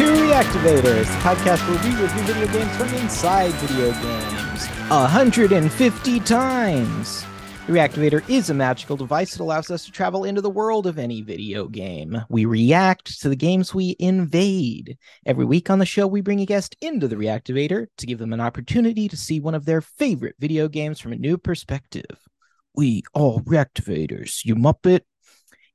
to Reactivators, the podcast where we review video games from inside video games 150 times. The Reactivator is a magical device that allows us to travel into the world of any video game. We react to the games we invade. Every week on the show, we bring a guest into the Reactivator to give them an opportunity to see one of their favorite video games from a new perspective. We are Reactivators, you muppet.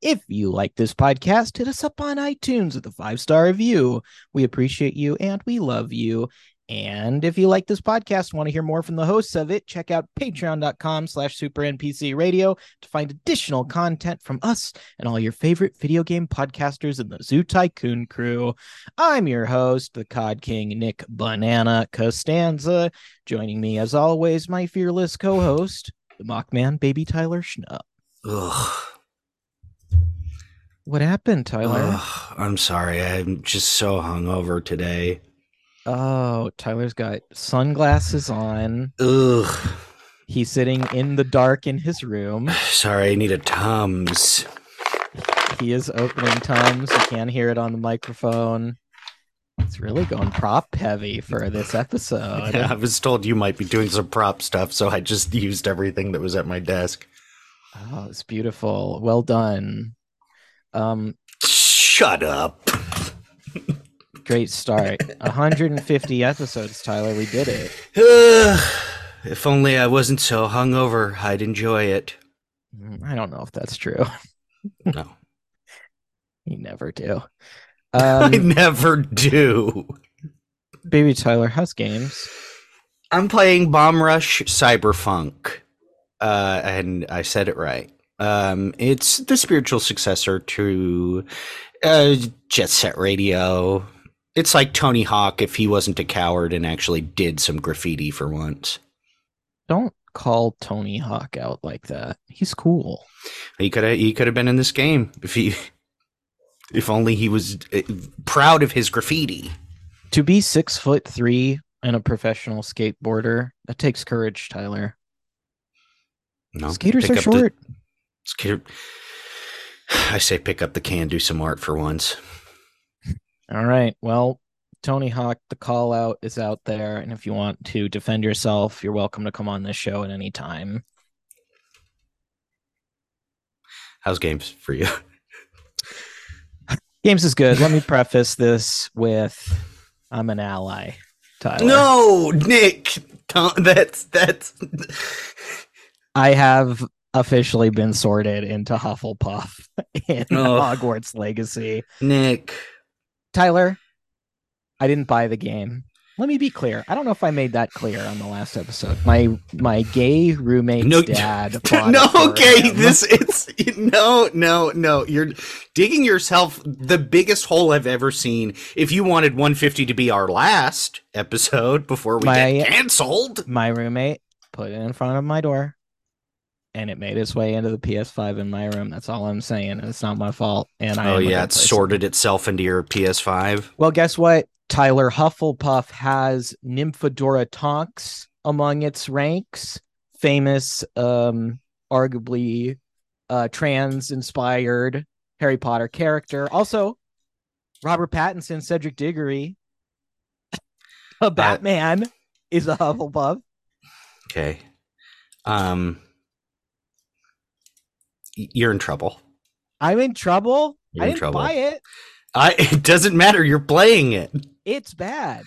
If you like this podcast, hit us up on iTunes with a five star review. We appreciate you and we love you. And if you like this podcast, and want to hear more from the hosts of it, check out patreon.com slash super NPC radio to find additional content from us and all your favorite video game podcasters in the Zoo Tycoon crew. I'm your host, the COD King Nick Banana Costanza. Joining me, as always, my fearless co-host, the Mockman Baby Tyler Schnupp. Ugh. What happened, Tyler? Ugh, I'm sorry. I'm just so hungover today. Oh, Tyler's got sunglasses on. Ugh. He's sitting in the dark in his room. Sorry, I need a Tums. He is opening Tums. You can't hear it on the microphone. It's really going prop heavy for this episode. Yeah, I was told you might be doing some prop stuff, so I just used everything that was at my desk. Oh, it's beautiful. Well done. Um, Shut up. great start. 150 episodes, Tyler. We did it. If only I wasn't so hungover, I'd enjoy it. Mm, I don't know if that's true. No, You never do. I Um, never do. baby Tyler, how's games? I'm playing Bomb Rush Cyberfunk, uh, and I said it right. Um, it's the spiritual successor to uh, Jet Set Radio. It's like Tony Hawk if he wasn't a coward and actually did some graffiti for once. Don't call Tony Hawk out like that. He's cool. He could have he could have been in this game if he if only he was uh, proud of his graffiti. To be six foot three and a professional skateboarder, that takes courage, Tyler. No, Skaters are the- short. skater- I say pick up the can, do some art for once. All right. Well, Tony Hawk, the call out is out there. And if you want to defend yourself, you're welcome to come on this show at any time. How's games for you? Games is good. Let me preface this with I'm an ally, Tyler. No, Nick. That's that's. I have officially been sorted into Hufflepuff in Oh. Hogwarts Legacy. Nick. Tyler, I didn't buy the game. Let me be clear. I don't know if I made that clear on the last episode. My my gay roommate's No, dad. no, okay. him. This it's no, no, no. You're digging yourself the biggest hole I've ever seen. If you wanted 150 to be our last episode before we My- get canceled, my roommate put it in front of my door, and it made its way into the PS5 in my room. That's all I'm saying. It's not my fault. And I oh yeah, it sorted itself into your PS5. Well, guess what? Tyler Hufflepuff has Nymphadora Tonks among its ranks, famous, um, arguably uh, trans-inspired Harry Potter character. Also, Robert Pattinson, Cedric Diggory, a Batman, is a Hufflepuff. Okay. Um, you're in trouble. I'm in trouble. You're I in didn't trouble. buy it. I. It doesn't matter. You're playing it. It's bad.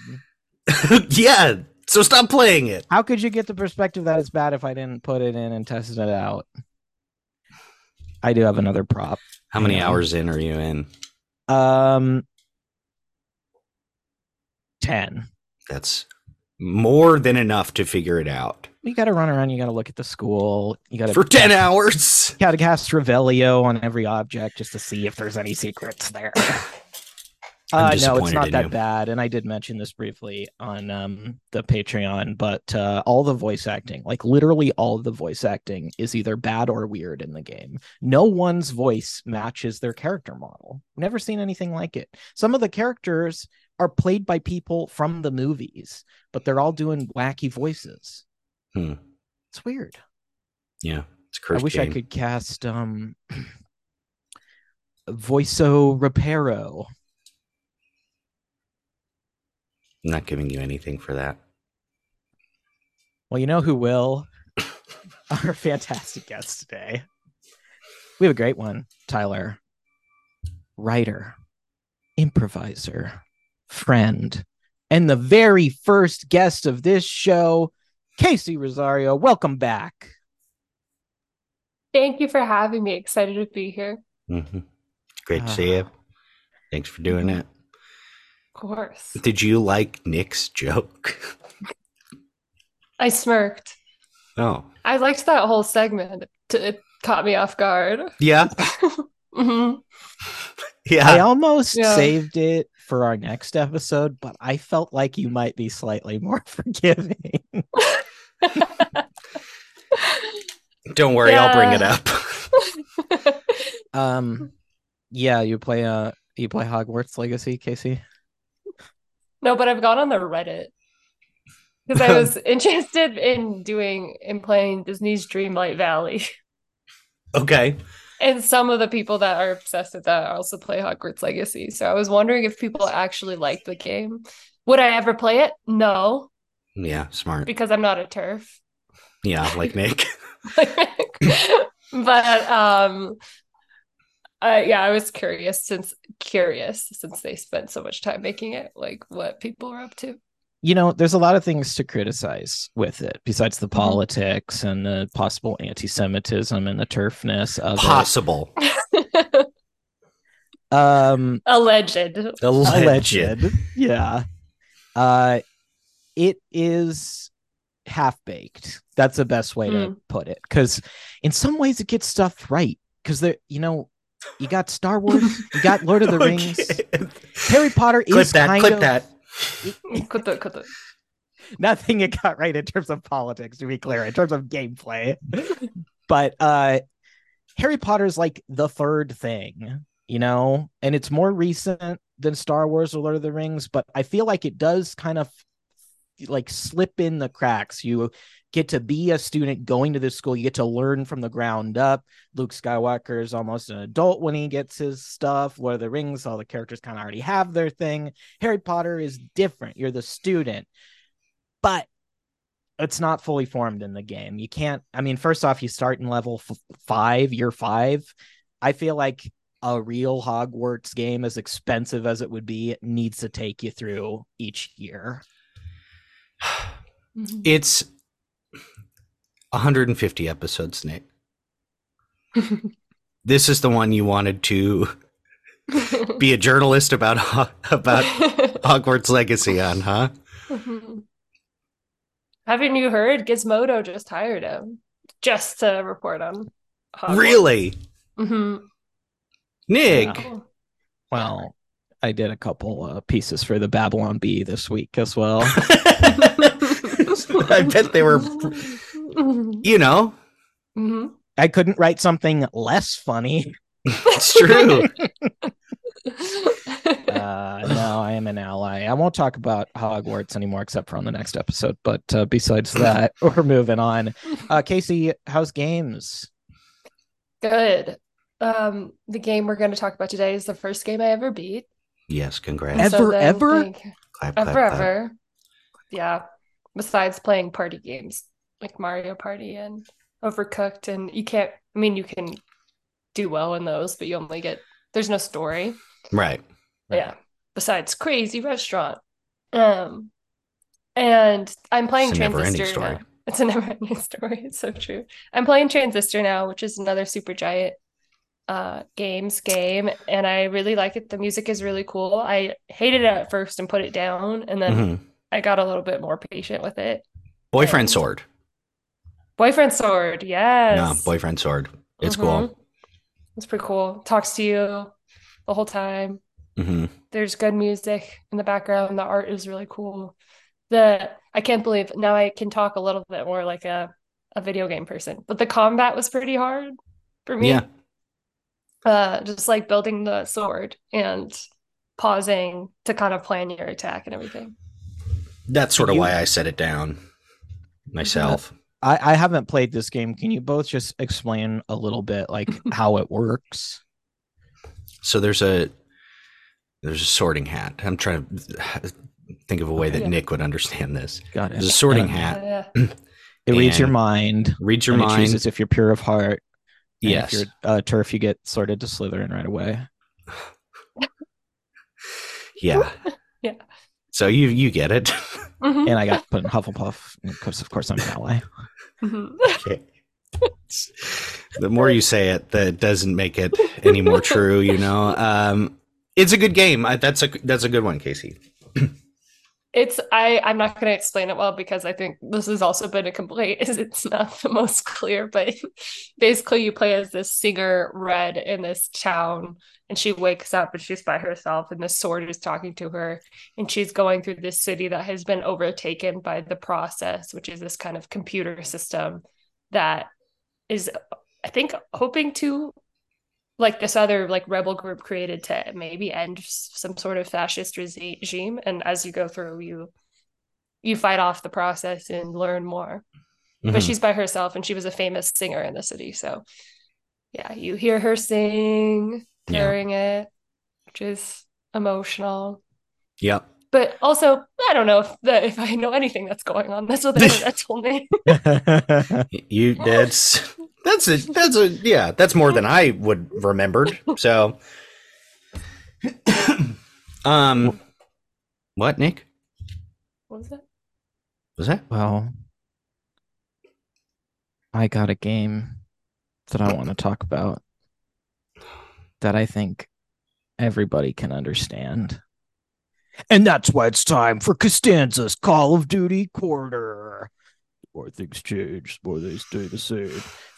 yeah. So stop playing it. How could you get the perspective that it's bad if I didn't put it in and test it out? I do have another prop. How many hours in are you in? Um, ten. That's more than enough to figure it out. You got to run around. You got to look at the school. You got to For 10 hours. You got to cast Revelio on every object just to see if there's any secrets there. Uh, no, it's not that you. bad, and I did mention this briefly on um, the Patreon. But uh, all the voice acting, like literally all the voice acting, is either bad or weird in the game. No one's voice matches their character model. Never seen anything like it. Some of the characters are played by people from the movies, but they're all doing wacky voices. Hmm. It's weird. Yeah. It's a I wish I could cast um Voiso Reparo. I'm not giving you anything for that. Well, you know who will? Our fantastic guest today. We have a great one, Tyler. Writer, improviser, friend, and the very first guest of this show, Casey Rosario. Welcome back. Thank you for having me. Excited to be here. hmm Great to see you. Ah. Thanks for doing it. Of course. Did you like Nick's joke? I smirked. Oh, I liked that whole segment. It caught me off guard. yeah, hmm I almost Yeah. saved it for our next episode, but I felt like you might be slightly more forgiving. Don't worry, I'll bring it up. um, yeah, you play uh, you play Hogwarts Legacy, Casey. no, but I've gone on the Reddit because I was interested in doing in playing Disney's Dreamlight Valley. okay. And some of the people that are obsessed with that also play Hogwarts Legacy. So I was wondering if people actually like the game. Would I ever play it? No, Yeah, smart. because I'm not a turf. Yeah, like Nick. but um uh, yeah, I was curious since curious since they spent so much time making it, like what people are up to. you know, there's a lot of things to criticize with it, besides the Mhm. politics and the possible anti-Semitism and the turfness of Possible. it. Um, Alleged. Alleged. alleged, yeah. Uh, it is half baked. That's the best way to Mm. put it. Because in some ways, it gets stuff right. Because there, you know, you got Star Wars, you got Lord of the Rings, Okay. Harry Potter Clip is that, kind clip of that. Could the- could the- nothing it got right in terms of politics to be clear in terms of gameplay but uh harry potter's like the third thing you know and it's more recent than star wars or lord of the rings but i feel like it does kind of like slip in the cracks you get to be a student going to this school you get to learn from the ground up luke skywalker is almost an adult when he gets his stuff lord of the rings all the characters kind of already have their thing harry potter is different you're the student but it's not fully formed in the game. You can't. I mean, first off, you start in level f- five, year five. I feel like a real Hogwarts game, as expensive as it would be, needs to take you through each year. Mhm. It's 150 episodes, Nick. This is the one you wanted to be a journalist about Ho- about Hogwarts Legacy on, huh? Mhm. Haven't you heard? Gizmodo just hired him just to report on. Hogwarts. Really? Mhm. Nick. Yeah. Well, I did a couple uh, pieces for the Babylon Bee this week as well. I bet they were, you know, Mhm. I couldn't write something less funny. it's true. Uh, no, I am an ally. I won't talk about Hogwarts anymore, except for on the next episode. But uh, besides that, we're moving on. Uh, Casey, how's games? Good. Um, the game we're going to talk about today is the first game I ever beat. Yes, congrats. Ever, So then ever? think- Clap, clap, ever, clap. ever. Yeah. Besides playing party games like Mario Party and Overcooked, and you can't. I mean, you can do well in those, but you only get. There's no story. Right. Yeah. Besides Crazy Restaurant. Um, and I'm playing It's a Transistor story. now. It's a never-ending story. It's so true. I'm playing Transistor now, which is another Supergiant uh games game, and I really like it. The music is really cool. I hated it at first and put it down, and then Mhm. I got a little bit more patient with it. Boyfriend And- sword. Boyfriend Sword, yes. No, boyfriend sword. It's Mhm. cool. It's pretty cool. Talks to you the whole time. hmm There's good music in the background. The art is really cool. The I can't believe now I can talk a little bit more like a a video game person. But the combat was pretty hard for me. Yeah. Uh just like building the sword and pausing to kind of plan your attack and everything. That's sort of You- why I set it down myself. I, I haven't played this game. Can you both just explain a little bit like how it works? So there's a there's a sorting hat. I'm trying to think of a way that Yeah. Nick would understand this. Got it. It's a sorting hat. Yeah, yeah. It reads your and mind. Reads your and It mind. chooses if you're pure of heart. And Yes. If you're uh, turf, you get sorted to Slytherin right away. Yeah. Yeah. So you you get it. Mhm, And I got put in Hufflepuff because, of course, I'm an ally. mhm. okay. the more you say it, that doesn't make it any more true. You know, um, it's a good game. I, that's a that's a good one, Casey. It's I I'm not going to explain it well because I think this has also been a complaint. Is it's not the most clear but basically you play as this singer Red in this town and she wakes up and she's by herself and the sword is talking to her and she's going through this city that has been overtaken by the process which is this kind of computer system that is I think hoping to like this other like rebel group created to maybe end some sort of fascist regime and as you go through you you fight off the process and learn more but Mhm. she's by herself and she was a famous singer in the city so yeah you hear her sing Yeah. during it which is emotional Yep. but also i don't know if the, if i know anything that's going on that's what the told me You that's that's a that's a yeah that's more than I would remembered. So, um, what Nick what was that was that? well, I got a game that I want to talk about that I think everybody can understand. And that's why it's time for Costanza's Call of Duty Corner. More things change, more they stay the same.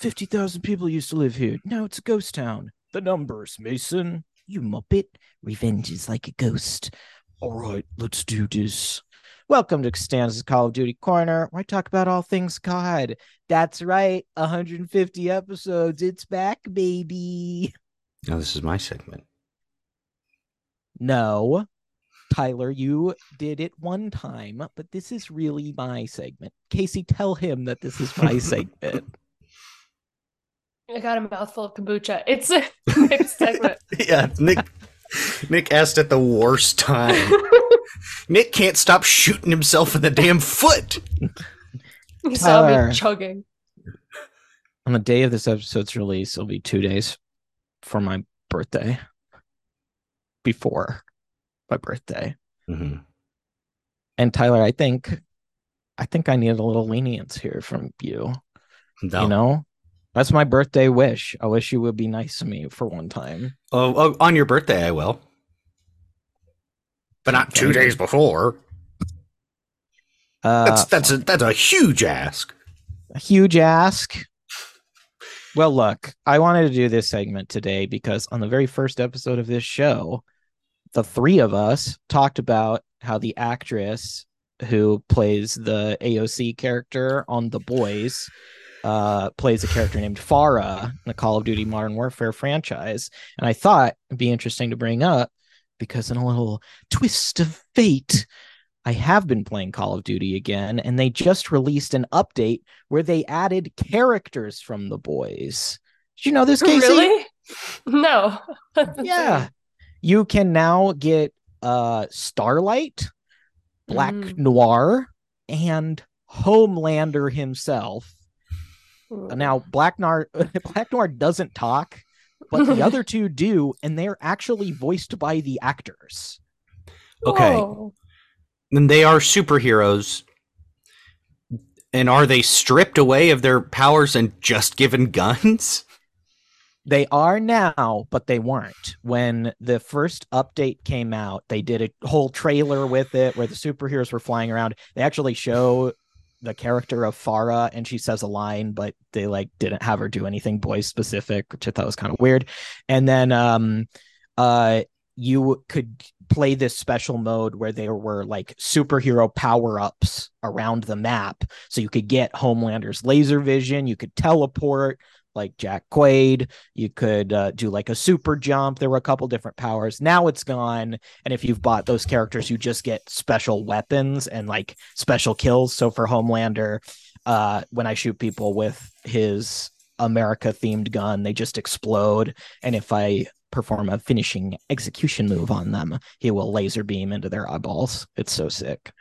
50,000 people used to live here. Now it's a ghost town. The numbers, Mason. You muppet. Revenge is like a ghost. All right, let's do this. Welcome to Costanza's Call of Duty Corner, where I talk about all things COD. That's right, 150 episodes. It's back, baby. No, this is my segment. No, Tyler, you did it one time, but this is really my segment. Casey, tell him that this is my segment. i got a mouthful of kombucha it's a mixed segment Yeah, Nick. Nick asked at the worst time. Nick can't stop shooting himself in the damn foot. you saw Tyler. me chugging On the day of this episode's release, it'll be two days for my birthday. Before my birthday. Mhm. And Tyler, I think I think I need a little lenience here from you. No. You know? That's my birthday wish. I wish you would be nice to me for one time. Oh, oh, on your birthday, I will. But not two days before. Uh That's that's a that's a huge ask. a huge ask. Well, look, I wanted to do this segment today because on the very first episode of this show, the three of us talked about how the actress who plays the AOC character on The Boys uh, plays a character named Farah in the Call of Duty Modern Warfare franchise. And I thought it'd be interesting to bring up because in a little twist of fate, I have been playing Call of Duty again, and they just released an update where they added characters from the boys. Did you know this, Casey? really no Yeah. Insane. You can now get uh Starlight, Black Mm. Noir, and Homelander himself. Now, Black Noir Black Noir doesn't talk, but the other two do, and they're actually voiced by the actors. Okay. Whoa. Then they are superheroes. And are they stripped away of their powers and just given guns? They are now, but they weren't. When the first update came out, they did a whole trailer with it where the superheroes were flying around. They actually show the character of Farah and she says a line, but they like didn't have her do anything boy specific, which I thought was kind of weird. And then um uh you could play this special mode where there were like superhero power-ups around the map. So you could get Homelander's laser vision, you could teleport like Jack Quaid, you could uh, do like a super jump. There were a couple different powers. Now it's gone. And if you've bought those characters, you just get special weapons and like special kills. So for Homelander, uh, when I shoot people with his America themed gun, they just explode. And if I perform a finishing execution move on them, he will laser beam into their eyeballs. It's so sick.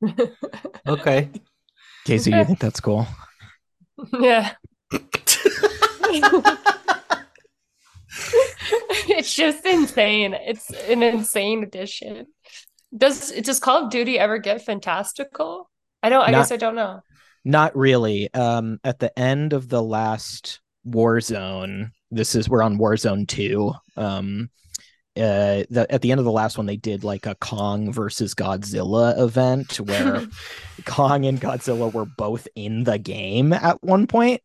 Okay. Casey, you think that's cool? yeah. it's just insane. It's an insane addition. Does does Call of Duty ever get fantastical? I don't. I Not- guess I don't know. Not really. Um, at the end of the last Warzone, this is we're on Warzone two. Um, uh, the, at the end of the last one, they did like a Kong versus Godzilla event where Kong and Godzilla were both in the game at one point.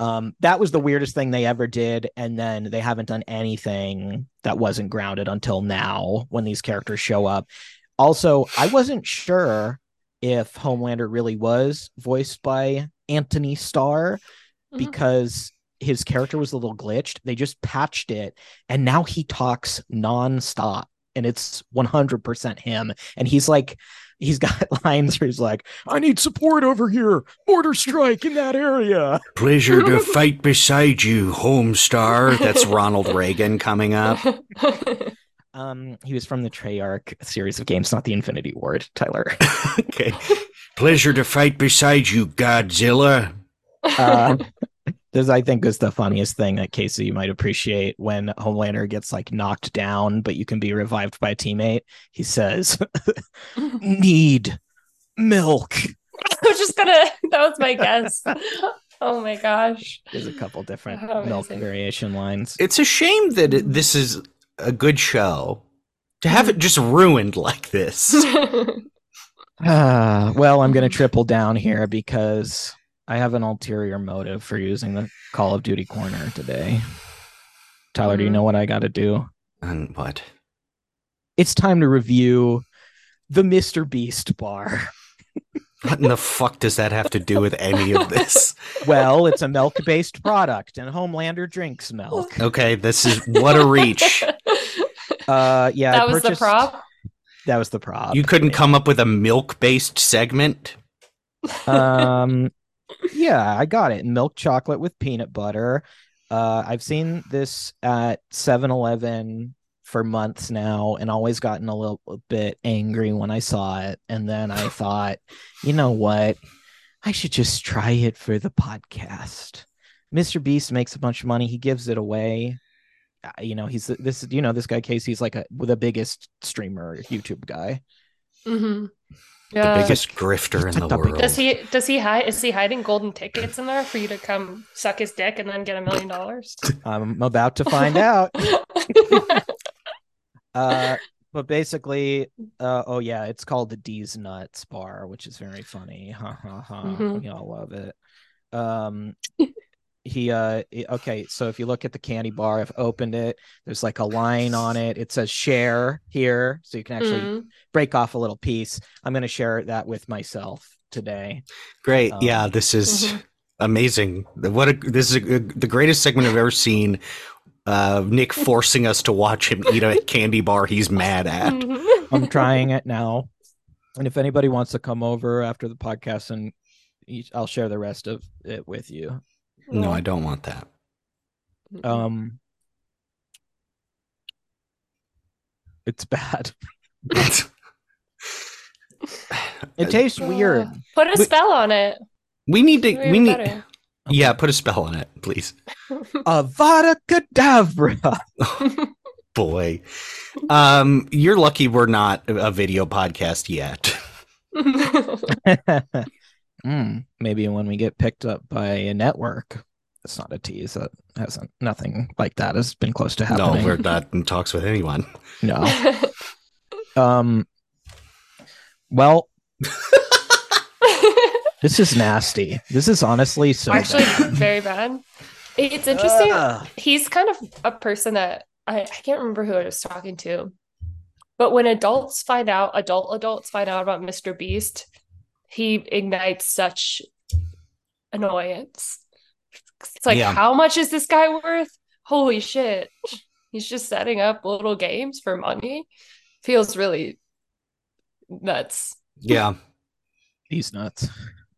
Um, that was the weirdest thing they ever did, and then they haven't done anything that wasn't grounded until now when these characters show up. Also, I wasn't sure if Homelander really was voiced by Anthony Starr Mhm. because his character was a little glitched. They just patched it, and now he talks nonstop, and it's 100% him. And he's like, he's got lines where he's like, I need support over here, border strike in that area. Pleasure to fight beside you, Homestar. That's Ronald Reagan coming up. Um, he was from the Treyarch series of games, not the Infinity Ward, Tyler. Okay. Pleasure to fight beside you, Godzilla. uh, this I think is the funniest thing that Casey you might appreciate when Homelander gets like knocked down, but you can be revived by a teammate. He says, "Need milk." I was just gonna. That was my guess. Oh my gosh. There's a couple different Oh, milk variation lines. It's a shame that it, this is a good show. To have it just ruined like this. Ah, well, I'm going to triple down here because I have an ulterior motive for using the Call of Duty corner today. Tyler, do you know what I got to do? And what? It's time to review the Mr. Beast bar. What in the fuck does that have to do with any of this? Well, it's a milk based product, and Homelander drinks milk. Okay, this is what a reach. Uh, yeah, I that was the purchased- prop. That was the prop. You couldn't come up with a milk based segment? um, yeah, I got it. Milk chocolate with peanut butter. Uh, I've seen this at 7-Eleven for months now, and always gotten a little bit angry when I saw it. And then I thought, you know what? I should just try it for the podcast. Mr. Beast makes a bunch of money. He gives it away. Uh, you know, he's this. You know, this guy Casey's like a the biggest streamer, YouTube guy. The Yeah. biggest grifter in the like the world. Does he does he hide is he hiding golden tickets in there for you to come suck his dick and then get a million dollars? I'm about to find out. Uh, but basically, uh, oh yeah, it's called the D's Nuts Bar, which is very funny. Ha ha ha! Mhm. We all love it. Um, he uh, he- okay. So if you look at the candy bar, I've opened it. There's like a line on it. It says share here, so you can actually Mhm. break off a little piece. I'm gonna share that with myself today. Great. Um, yeah, this is Mhm. amazing. What a, this is a, the greatest segment I've ever seen. Uh, Nick forcing us to watch him eat a candy bar he's mad at. Mhm. I'm trying it now, and if anybody wants to come over after the podcast and I'll share the rest of it with you. No, I don't want that. Um, it's bad. It tastes weird. Uh, Put a We- spell on it. we need to. Way We need. better. Yeah, put a spell on it, please. Avada Kedavra. Boy, um, you're lucky we're not a video podcast yet. Mm, maybe when we get picked up by a network. It's not a tease. That hasn't nothing like that has been close to happening. No, we're not in talks with anyone. no. Um. Well, this is nasty. This is honestly so Actually, bad. very bad. It's interesting. Ugh. He's kind of a person that I, I can't remember who I was talking to, but when adults find out, adult adults find out about Mr. Beast, he ignites such annoyance. It's like, Yeah. how much is this guy worth? Holy shit. He's just setting up little games for money. Feels really nuts. Yeah, He's nuts.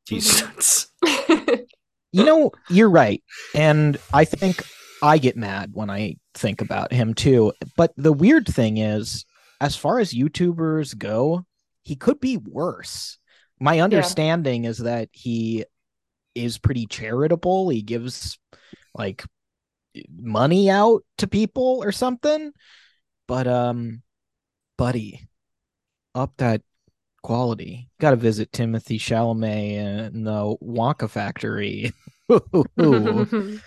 Jesus. Mm-hmm. You know, you're right. And I think I get mad when I think about him too. But the weird thing is, as far as YouTubers go, he could be worse. My understanding is that he is pretty charitable. He gives like money out to people or something. But um buddy, up that quality. Got to visit Timothée Chalamet in the Wonka factory.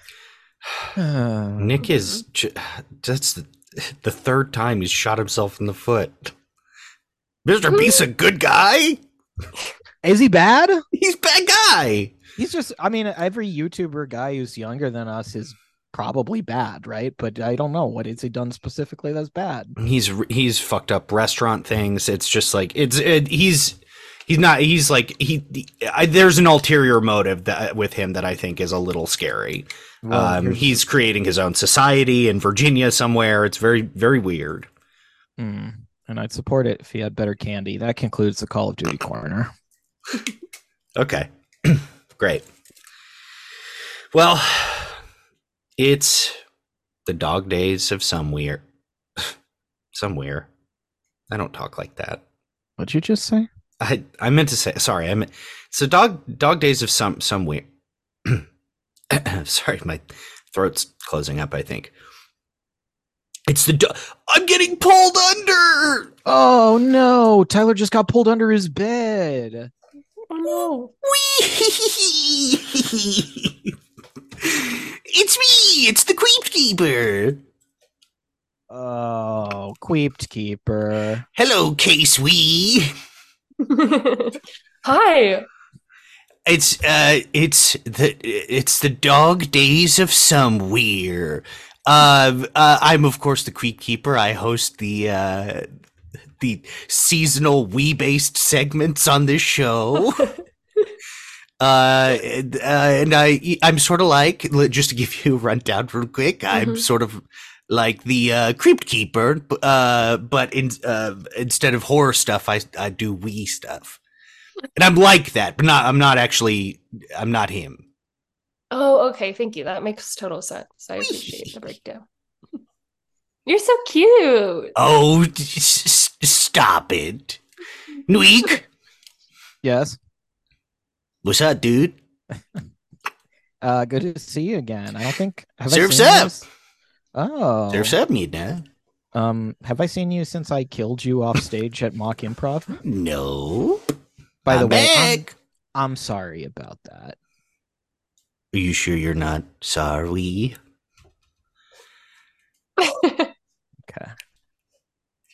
Nick is that's the, the third time he's shot himself in the foot. Mr. Beast a good guy. Is he bad? He's bad guy. He's just I mean every YouTuber guy who's younger than us is probably bad, right? But I don't know what has he done specifically that's bad. He's he's fucked up restaurant things. It's just like it's it, he's he's not he's like he, he I, there's an ulterior motive that with him that I think is a little scary. Well, um, he's creating his own society in Virginia somewhere. It's very very weird. Mm, and I'd support it if he had better candy. That concludes the Call of Duty corner. Okay. Great. Well, it's the dog days of somewhere. somewhere. I don't talk like that. What'd you just say? I I meant to say sorry. I meant it's the dog dog days of some somewhere. sorry, my throat's closing up. I think it's the. Do- I'm getting pulled under. Oh no! Tyler just got pulled under his bed. Oh no! It's me. It's the Queep Keeper. Oh, Queeped Keeper. Hello, Case Wee. Hi. It's uh, it's the it's the dog days of somewhere. Uh, uh, I'm of course the Queep Keeper. I host the uh, the seasonal Wii based segments on this show. Uh, and, uh, and I, I'm sort of like, just to give you a rundown real quick, mm-hmm. I'm sort of like the uh, Crypt Keeper, uh, but in, uh, instead of horror stuff, I, I do Wii stuff. And I'm like that, but not, I'm not actually, I'm not him. Oh, okay. Thank you. That makes total sense. I appreciate the breakdown. You're so cute. Oh, stop it. Nweek? Yes. What's up, dude? uh, good to see you again. I don't think have Surf's up. Oh, Surf's up, me now. Um, have I seen you since I killed you off stage at mock improv? No. By the I'm way, back. I'm, I'm sorry about that. Are you sure you're not sorry? okay.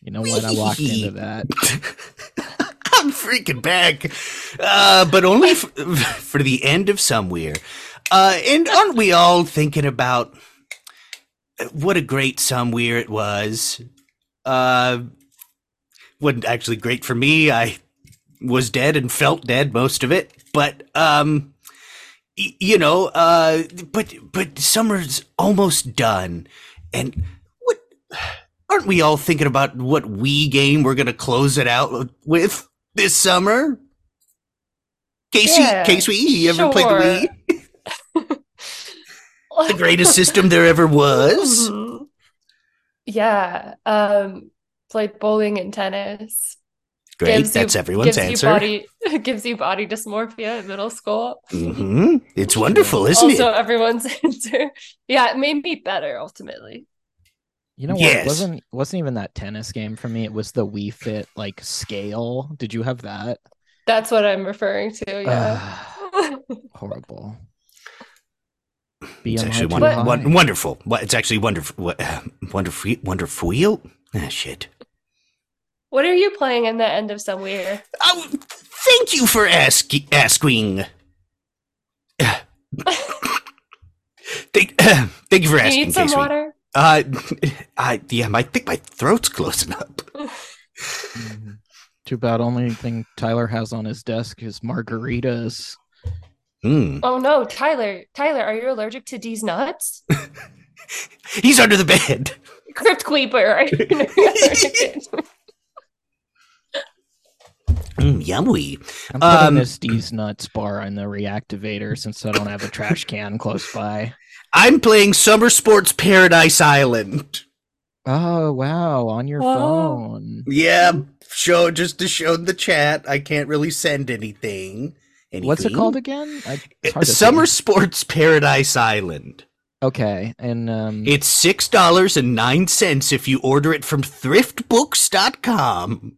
You know what? I walked into that. I'm freaking back, uh, but only f- for the end of somewhere. Uh, and aren't we all thinking about what a great somewhere it was? Uh, wasn't actually great for me. I was dead and felt dead most of it, but um, y- you know, uh, but but summer's almost done, and what? Aren't we all thinking about what Wii game we're gonna close it out with? this summer? Casey, yeah, Casey, you ever sure. played the Wii? the greatest system there ever was. Yeah. Um, played bowling and tennis. Great. That's you, everyone's gives answer. You body, gives you body dysmorphia in middle school. Mm-hmm. It's wonderful, isn't also, it? Also, everyone's answer. Yeah, it made me better ultimately. You know what? Yes. It wasn't wasn't even that tennis game for me. It was the Wii Fit like scale. Did you have that? That's what I'm referring to. Yeah. horrible. BMI it's actually one, one, wonderful. It's actually wonderful. What, uh, wonderful. Wonderful. Ah, shit. What are you playing in the end of somewhere? Oh, thank you for ask, asking. thank, uh, thank you for asking. You need some Casey. water. Uh, I yeah, I think my throat's closing up. Too bad. Only thing Tyler has on his desk is margaritas. Mm. Oh no, Tyler! Tyler, are you allergic to D's nuts? He's under the bed. Crypt Keeper. Mm, yummy. I'm putting Um, this D's Nuts bar in the reactivator since I don't have a trash can close by. I'm playing Summer Sports Paradise Island. Oh wow, on your Whoa. phone. Yeah, show just to show the chat. I can't really send anything. What's it called again? I, it's hard to Summer say. Sports Paradise Island. Okay, and um, It's six dollars and nine cents if you order it from thriftbooks.com.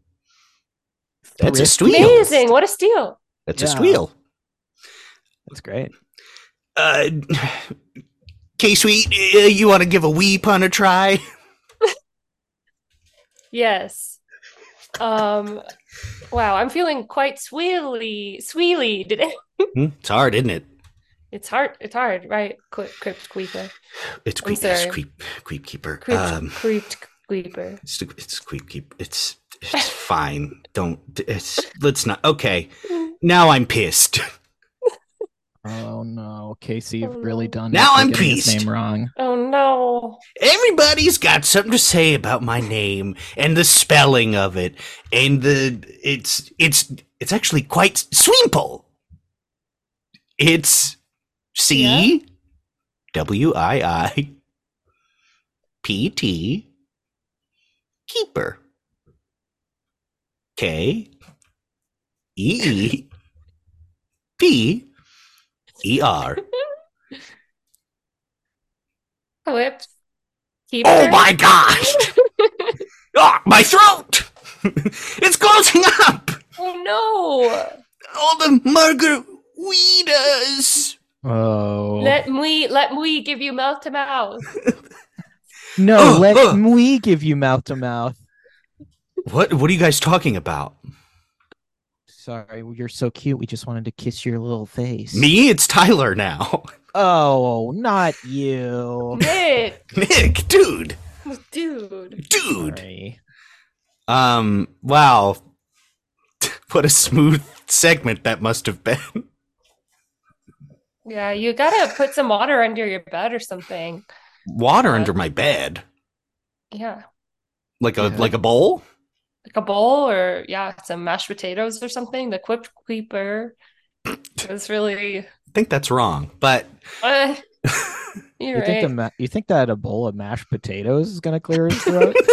That's a Thrift- steal. Amazing. What a steal. That's a steal. That's great. Uh, K Sweet, uh, you want to give a wee pun a try? Yes. Um wow, I'm feeling quite sweely sweely today. Hmm, It's hard, isn't it? It's hard. It's hard, right? Crypt, Queeper. It's creep, it's creep, creep keeper. Crypt, Um, crypt Queeper. it's it's creep keep. It's it's fine. Don't. It's let's not. Okay, now I'm pissed. Oh no, Casey, you've Oh, really done it Now I'm getting his name wrong. Oh no. Everybody's got something to say about my name and the spelling of it, and the it's it's it's actually quite simple. It's C W I I P T keeper K E E P E R. Whips. Keeper. Oh my gosh! Oh, my throat! it's closing up! Oh no. All the margaritas! Oh Let me let me give you mouth to mouth. no, Oh, let oh. me give you mouth to mouth. What what are you guys talking about? Sorry, you're so cute. We just wanted to kiss your little face. Me? It's Tyler now. Oh, not you. Nick, Nick, dude. dude. Dude. Sorry. Um, wow. What a smooth segment that must have been. Yeah, you gotta put some water under your bed or something. Water Uh, under my bed. Yeah. Like a Yeah. like a bowl? Like a bowl or yeah, some mashed potatoes or something. The quip creeper. It was really I think that's wrong, but uh, You you're think the right. ma- you think that a bowl of mashed potatoes is gonna clear his throat?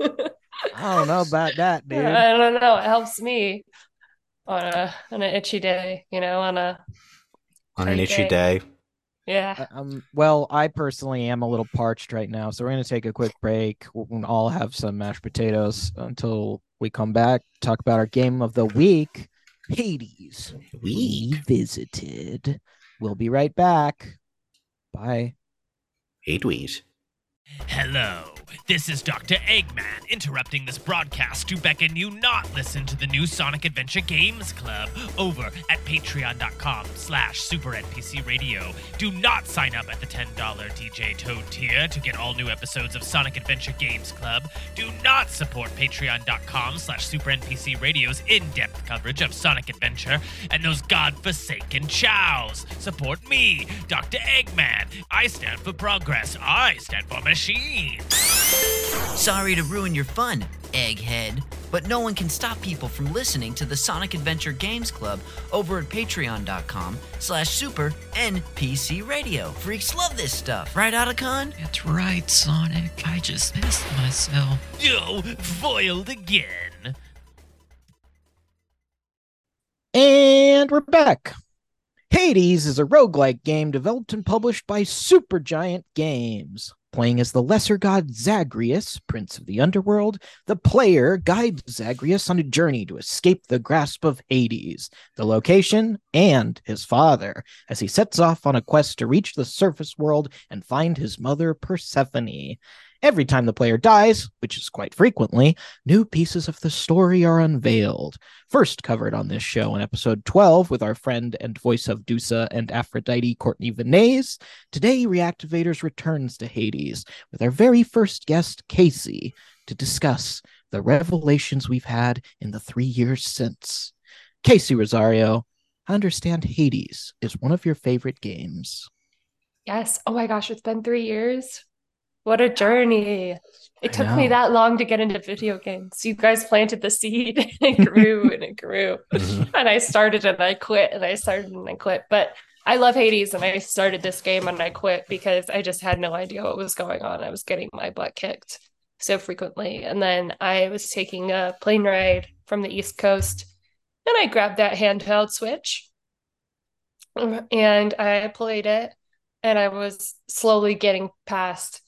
I don't know about that, dude. I don't know. It helps me on a on an itchy day, you know, on a on an itchy day. day. Yeah. Um, well, I personally am a little parched right now, so we're gonna take a quick break. We'll all have some mashed potatoes until we come back. Talk about our game of the week, Hades Weak. Revisited. We'll be right back. Bye. Hey, Dweez. Hello, this is Dr. Eggman interrupting this broadcast to beckon you not listen to the new Sonic Adventure Games Club over at patreon.com slash super NPC radio. Do not sign up at the $10 DJ Toad tier to get all new episodes of Sonic Adventure Games Club. Do not support patreon.com slash super NPC radio's in-depth coverage of Sonic Adventure and those godforsaken chows. Support me, Dr. Eggman. I stand for progress. I stand for machine. Sorry to ruin your fun, Egghead, but no one can stop people from listening to the Sonic Adventure Games Club over at patreon.com slash super NPC radio. Freaks love this stuff, right, Otacon? That's right, Sonic. I just pissed myself. Yo, foiled again. And we're back. Hades is a roguelike game developed and published by Supergiant Games. Playing as the lesser god Zagreus, prince of the underworld, the player guides Zagreus on a journey to escape the grasp of Hades, the location, and his father, as he sets off on a quest to reach the surface world and find his mother Persephone. Every time the player dies, which is quite frequently, new pieces of the story are unveiled first covered on this show in episode 12 with our friend and voice of Dusa and Aphrodite, Courtney Vineys. Today, Reactivators returns to Hades with our very first guest, Casey, to discuss the revelations we've had in the three years since. Casey Rosario, I understand Hades is one of your favorite games. Yes. Oh my gosh, it's been three years. What a journey. It took me that long to get into video games. You guys planted the seed and it grew and it grew. Mhm. And I started and I quit and I started and I quit. But I love Hades and I started this game and I quit because I just had no idea what was going on. I was getting my butt kicked so frequently. And then I was taking a plane ride from the East Coast and I grabbed that handheld Switch and I played it and I was slowly getting past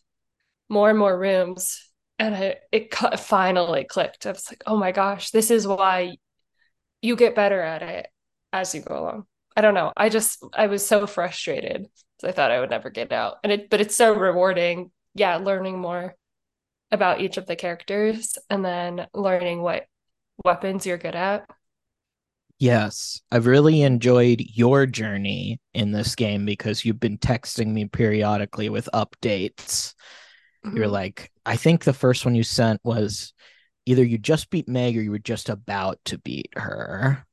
more and more rooms and I, it cu- finally clicked. I was like, oh my gosh, this is why you get better at it as you go along. I don't know. I just I was so frustrated. I thought I would never get out. And it but it's so rewarding. Yeah, learning more about each of the characters and then learning what weapons you're good at. Yes, I've really enjoyed your journey in this game because you've been texting me periodically with updates. You're Mhm. like, I think the first one you sent was either you just beat Meg or you were just about to beat her.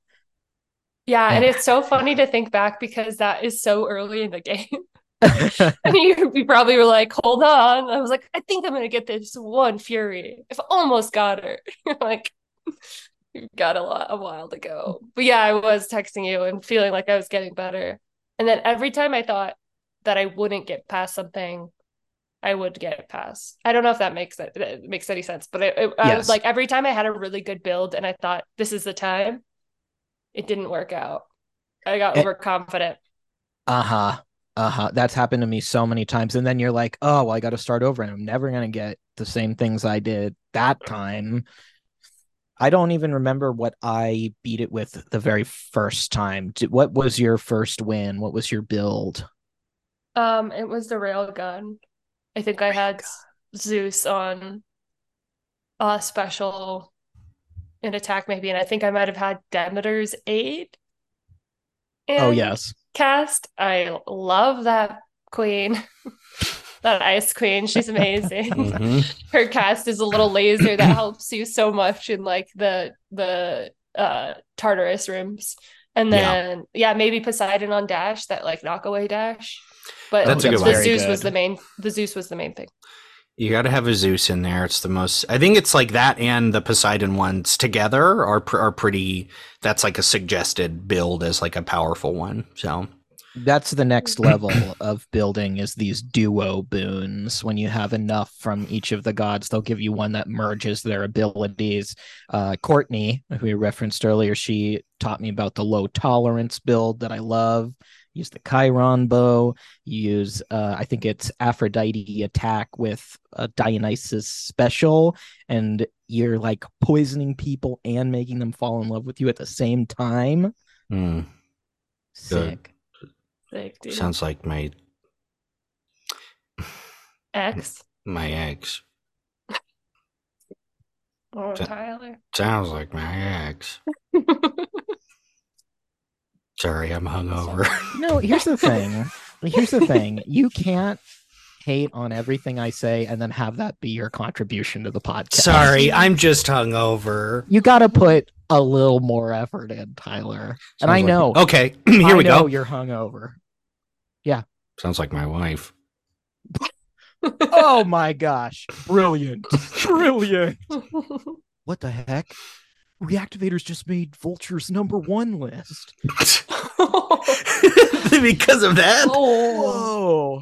Yeah, and it's so funny to think back because that is so early in the game. And you, you probably were like, hold on. I was like, I think I'm gonna get this one Fury. I've almost got her. Like, you've got a lot a while to go. But yeah, I was texting you and feeling like I was getting better. And then every time I thought that I wouldn't get past something, I would get it past. I don't know if that makes it, that makes any sense, but it, it, I was like every time I had a really good build and I thought this is the time, it didn't work out. I got Eh. overconfident. Uh-huh. Uh-huh. That's happened to me so many times. And then you're like, oh, well, I got to start over and I'm never going to get the same things I did that time. I don't even remember what I beat it with the very first time. What was your first win? What was your build? Um, it was the railgun. I think I had Zeus on a special an attack maybe, and I think I might have had Demeter's aid. Oh, yes. cast. I love that queen. That ice queen, she's amazing. Mhm. Her cast is a little laser that helps you so much in like the the uh Tartarus rooms. And Yeah. then yeah, maybe Poseidon on dash, that like knockaway dash. But That's a good the one. Zeus Very was the main the Zeus was the main thing. You got to have a Zeus in there. It's the most. I think it's like that and the Poseidon ones together are are pretty. That's like a suggested build as like a powerful one. So That's the next level of building is these duo boons. When you have enough from each of the gods, they'll give you one that merges their abilities. Uh, Courtney, who we referenced earlier, she taught me about the low tolerance build that I love. Use the Chiron bow. You use, uh, I think it's Aphrodite attack with a Dionysus special, and you're like poisoning people and making them fall in love with you at the same time. hmm, Sick. Sick, dude. sounds like my X. my ex. Oh, Tyler. Sounds like my ex. Sorry, I'm hungover. No, here's the thing. Here's the thing. You can't hate on everything I say and then have that be your contribution to the podcast. Sorry, I'm just hungover. You got to put a little more effort in, Tyler. And I like- know. Okay, here I we know go. You're hungover. Yeah. Sounds like my wife. Oh my gosh. Brilliant. Brilliant. What the heck? Reactivators just made Vulture's number one list. because of that. oh. Whoa.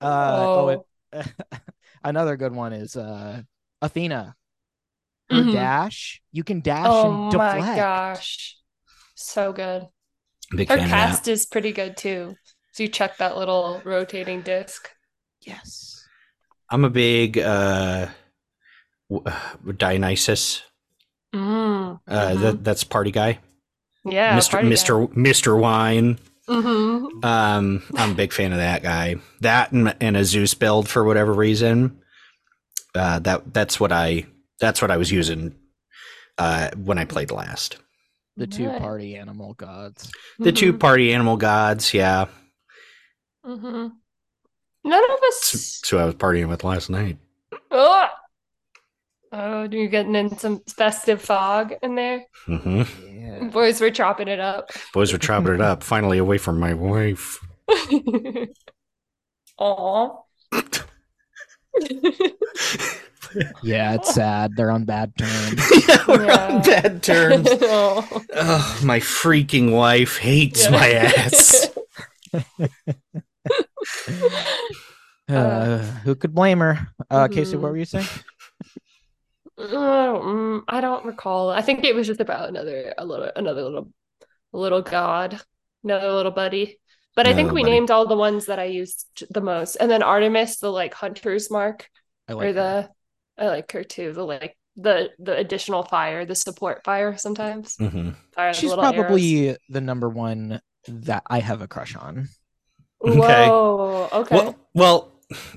Uh, oh, Oh. it, another good one is uh, Athena. Her Mhm. dash, you can dash Oh and my gosh. So good. Big Her fan cast that. is pretty good too. So you check that little rotating disc. Yes. I'm a big uh, w- uh, Dionysus. Mm. Uh, that, that's party guy. Yeah, Mr. party guy. Mr. Mr. Wine. Mhm. Um, I'm a big fan of that guy. That and, and a Zeus build for whatever reason. Uh, that that's what I that's what I was using uh, when I played last. The two Nice. party animal gods. The two Mhm. party animal gods, yeah. Mhm. None of us. that's who I was partying with last night. Oh, oh, you're getting in some festive fog in there. hmm Yeah. Boys were chopping it up. Boys were chopping it up. Finally away from my wife. Aw. Yeah, it's sad. They're on bad terms. yeah, we're Yeah. on bad terms. Oh. Ugh, my freaking wife hates Yeah. my ass. Uh, who could blame her? Uh, Casey, what Mhm. were you saying? Mm, I don't recall. I think it was just about another a little another little little god, another little buddy. But I think we buddy. named all the ones that I used the most. And then Artemis, the like hunter's mark, I or like her. the I like her too. The like the the additional fire, the support fire sometimes. Mhm. Fire the She's arrows. probably the number one that I have a crush on. Okay. Whoa, okay. Well, well,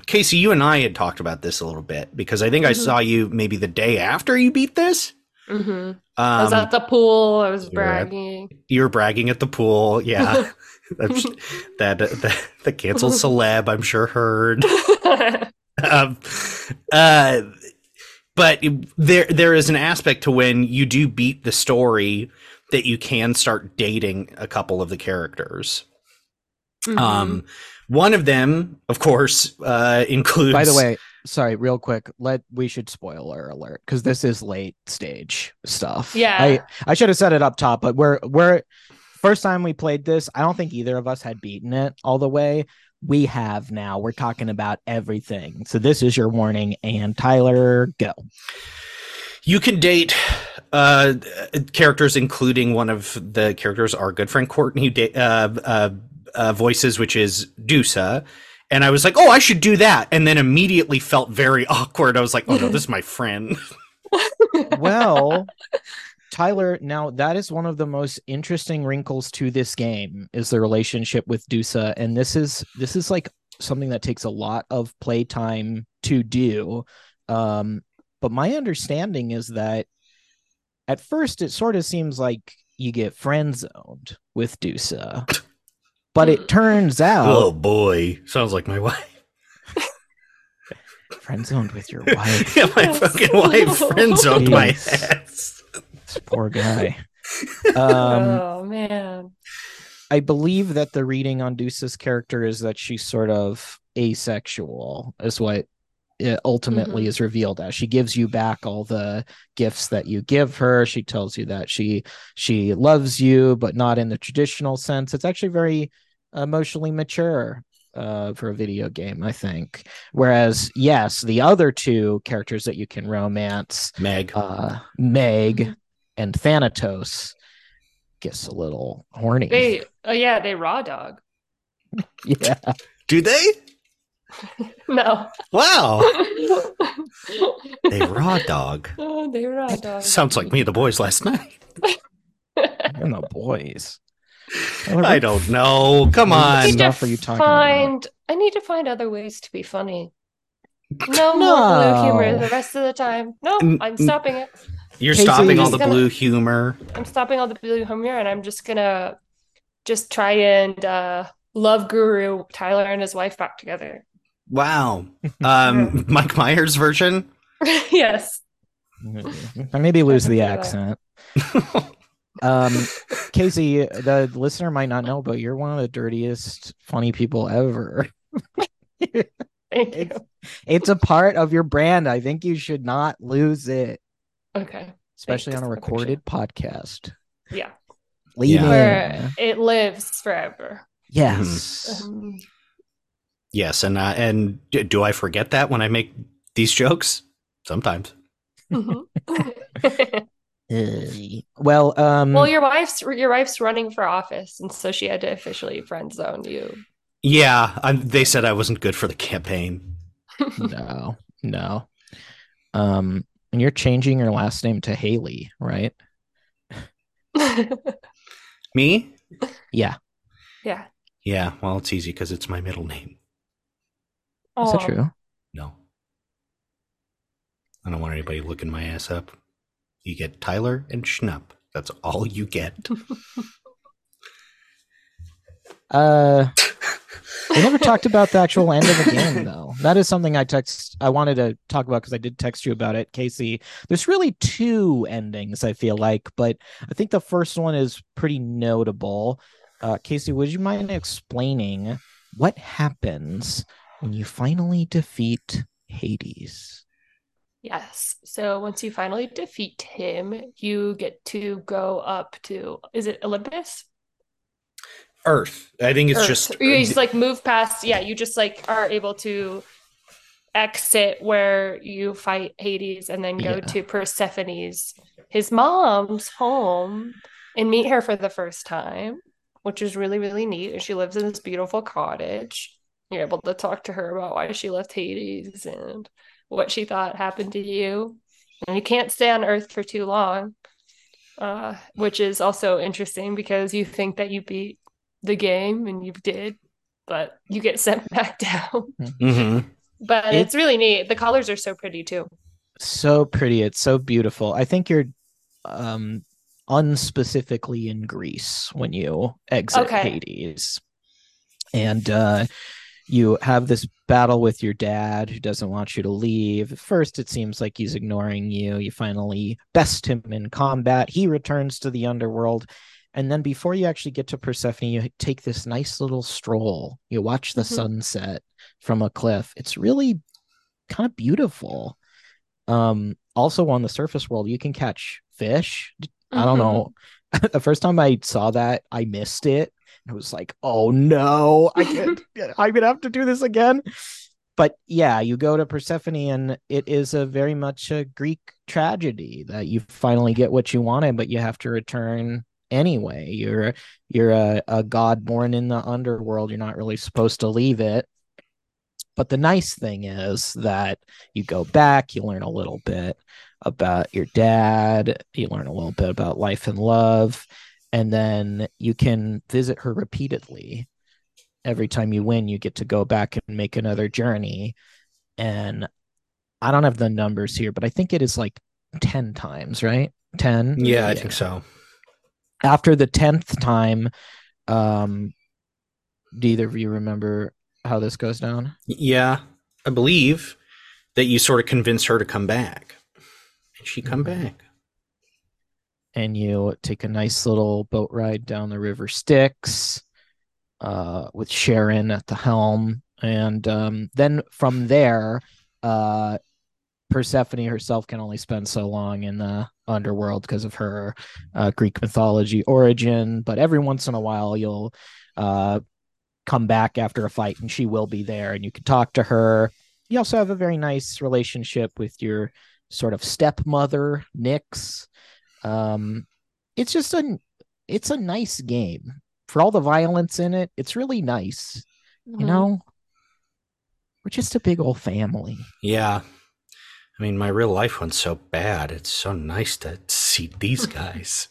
Casey, you and I had talked about this a little bit because I think I Mhm. saw you maybe the day after you beat this. hmm I was Um, at the pool. I was bragging. you were bragging at the pool. Yeah. That, that the canceled celeb, I'm sure heard. um, uh, but there there is an aspect to when you do beat the story that you can start dating a couple of the characters. Mhm. Um, one of them, of course, uh, includes. By the way, sorry, real quick. Let we should spoiler alert because this is late stage stuff. Yeah. I I should have said it up top, but we're we're first time we played this. I don't think either of us had beaten it all the way. We have now. We're talking about everything. So this is your warning. And Tyler, go. you can date uh, characters, including one of the characters, our good friend Courtney da- uh, uh, uh, voices, which is Dusa. And I was like, oh, I should do that. And then immediately felt very awkward. I was like, oh no, this is my friend. well tyler now that is one of the most interesting wrinkles to this game is the relationship with dusa and this is this is like something that takes a lot of playtime to do um but my understanding is that at first it sort of seems like you get friend zoned with dusa but it turns out Oh boy, sounds like my wife. friend zoned with your wife yeah, my fucking wife friend zoned my ass. this poor guy um oh man. I believe that the reading on Dusa's character is that she's sort of asexual, is what it ultimately Mhm. is revealed as. She gives you back all the gifts that you give her. She tells you that she she loves you, but not in the traditional sense. It's actually very emotionally mature uh, for a video game, I think. Whereas, yes, the other two characters that you can romance, Meg. uh, Meg and Thanatos, gets a little horny. They oh yeah, they raw dog. yeah. Do they? No. Wow. They raw dog. Oh, they raw dog. Sounds like me and the boys last night. And the boys. I don't know. Come What on. need to stuff are you talking about? find I need to find other ways to be funny. No, more No. blue humor the rest of the time. No, I'm stopping it. You're Casey, stopping all the gonna- blue humor. I'm stopping all the blue humor and I'm just gonna just try and uh love guru Tyler and his wife back together. Wow. Um, Mike Myers version. yes. I maybe lose the accent. Um, Casey, the listener might not know, but you're one of the dirtiest, funny people ever. Thank you. It's, it's a part of your brand. I think you should not lose it, Okay. especially on a recorded podcast. Yeah. Leave Yeah. Where in. it lives forever. Yes. Um, yes, and uh, and do I forget that when I make these jokes? Sometimes. mhm. Uh, well, um, well, your wife's your wife's running for office, and so she had to officially friend zone you. Yeah, i they said I wasn't good for the campaign. no, no. Um, and you're changing your last name to Haley, right? Me? Yeah. yeah. Yeah. Well, it's easy because it's my middle name. Is that true? No. I don't want anybody looking my ass up. You get Tyler and Schnupp. That's all you get. Uh, we never talked about the actual end of the game, though. That is something I text. I wanted to talk about because I did text you about it, Casey. There's really two endings. I feel like, but I think the first one is pretty notable. Uh, Casey, would you mind explaining what happens when you finally defeat Hades. Yes. So once you finally defeat him, you get to go up to is it Olympus? Earth. I think it's Earth. just you just like move past. Yeah, you just like are able to exit where you fight Hades and then go Yeah. to Persephone's his mom's home and meet her for the first time, which is really really neat. And she lives in this beautiful cottage. You're able to talk to her about why she left Hades and what she thought happened to you. And you can't stay on Earth for too long, uh, which is also interesting because you think that you beat the game and you did, but you get sent back down. Mhm. But It- it's really neat. The colors are so pretty too. So pretty. It's so beautiful. I think you're um unspecifically in Greece when you exit Okay. Hades. And uh you have this battle with your dad who doesn't want you to leave. At first, it seems like he's ignoring you. You finally best him in combat. He returns to the underworld. And then before you actually get to Persephone, you take this nice little stroll. You watch the Mhm. sunset from a cliff. It's really kind of beautiful. Um, also on the surface world, you can catch fish. I don't Mhm. know. the first time I saw that, I missed it. It was like, oh no, I can't, I'm gonna have to do this again. But yeah, you go to Persephone, and it is a very much a Greek tragedy that you finally get what you wanted, but you have to return anyway. You're you're a, a god born in the underworld. You're not really supposed to leave it. But the nice thing is that you go back, you learn a little bit about your dad, you learn a little bit about life and love, and then you can visit her repeatedly. Every time you win, you get to go back and make another journey. And I don't have the numbers here, but I think it is like 10 times, right? 10? Yeah, I think so. After the 10th time, um, do either of you remember how this goes down? Yeah, I believe that you sort of convinced her to come back. And she come Mhm. back. And you take a nice little boat ride down the river Styx uh, with Charon at the helm. And um, then from there, uh, Persephone herself can only spend so long in the underworld because of her uh, Greek mythology origin. But every once in a while, you'll uh, come back after a fight and she will be there and you can talk to her. You also have a very nice relationship with your sort of stepmother, Nyx. Um, it's just a it's a nice game for all the violence in it. It's really nice, Mhm. you know. We're just a big old family. Yeah. I mean, my real life one's so bad. It's so nice to see these guys.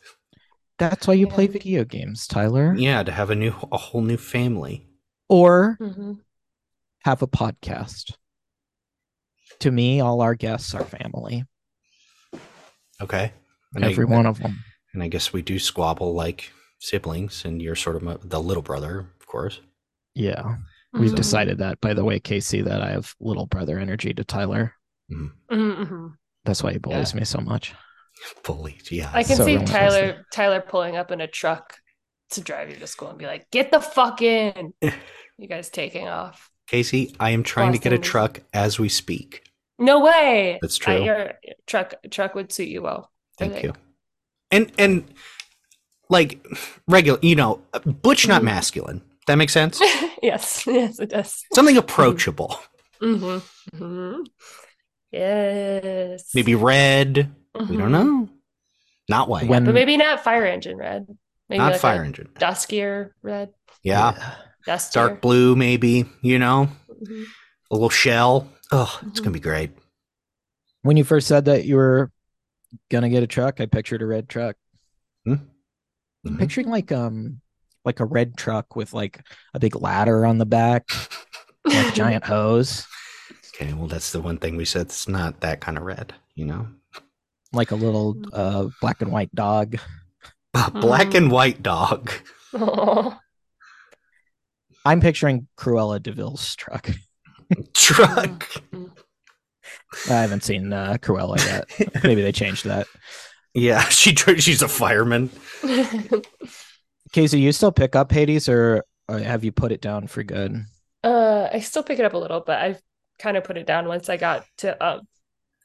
That's why you play video games, Tyler, yeah, to have a new, a whole new family. or Mhm. have a podcast. To me, all our guests are family. Okay. And I- Every one of them. And I guess we do squabble like siblings, and you're sort of my, the little brother, of course. Yeah, we've Mhm. decided that. By the way, Casey, that I have little brother energy to Tyler. Mhm, mhm. That's why he bullies me so much. Fully, yeah. I can So see relentless. Tyler Tyler pulling up in a truck to drive you to school and be like, "Get the fuck in!" you guys taking off. Casey, I am trying to get a truck as we speak. No way. That's Uh, true. your truck truck would suit you well. I Thank you. And and like regular, you know, butch, not Mhm. masculine. That makes sense. yes, yes, it does. Something approachable. hmm hmm Yes. Maybe red. We don't Mhm. know. Not white. When but maybe not fire engine red. Maybe not like fire a engine. duskier red. Yeah. Dustier. Dark blue, maybe. You know, Mhm. a little shell. Oh, it's Mm-hmm. gonna be great. when you first said that you were gonna get a truck, I pictured a red truck. Mhm. Picturing like um like a red truck with like a big ladder on the back, like a giant hose, Okay, well, that's the one thing we said. It's not that kind of red. You know, like a little uh black and white dog. a black and white dog. Aw. I'm picturing Cruella de Vil's truck. Truck. I haven't seen uh, Cruella yet. Maybe they changed that. Yeah, she she's a fireman. Casey, you still pick up Hades, or, or have you put it down for good? uh, I still pick it up a little, but I've kind of put it down once I got to um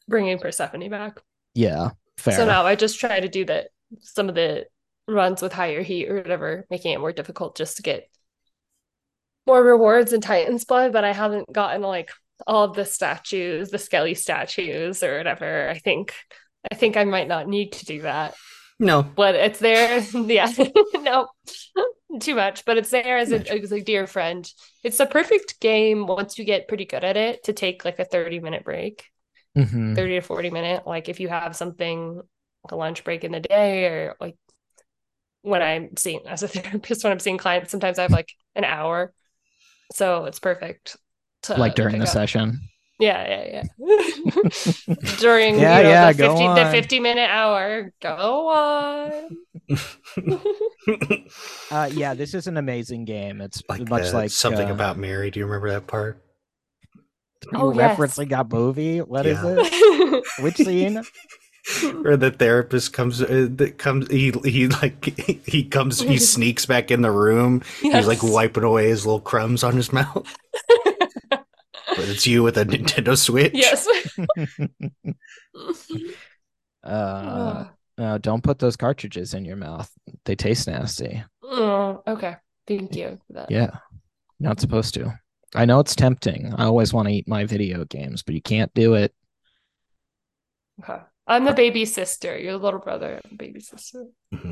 bringing Persephone back. Yeah, fair. So now I just try to do that some of the runs with higher heat or whatever, making it more difficult just to get more rewards in Titan's Blood, but I haven't gotten like all of the statues, the Skelly statues or whatever. I think I think I might not need to do that. No. But it's there. yeah. no. Too much, but it's there as a, as a dear friend. It's a perfect game once you get pretty good at it to take like a 30 minute break. Mhm. 30 to 40 minute like if you have something like a lunch break in the day or like when i'm seeing as a therapist when i'm seeing clients sometimes i have like an hour so it's perfect to like during the up. session. yeah yeah yeah during Yeah, you know, yeah, the go 50 the 50 minute hour go on Uh, yeah, this is an amazing game. It's like much uh, like something uh, about Mary. Do you remember that part? Are Oh, you yes. referencing that movie? What is Yeah. it? Which scene? Where the therapist comes, uh, that comes, he he like he comes, he sneaks back in the room. He's like wiping away his little crumbs on his mouth. But it's you with a Nintendo Switch. yes Uh, uh, don't put those cartridges in your mouth. They taste nasty. Oh, okay thank you for that Yeah, not supposed to. I know it's tempting. I always want to eat my video games, but you can't do it. okay i'm the baby sister your little brother baby sister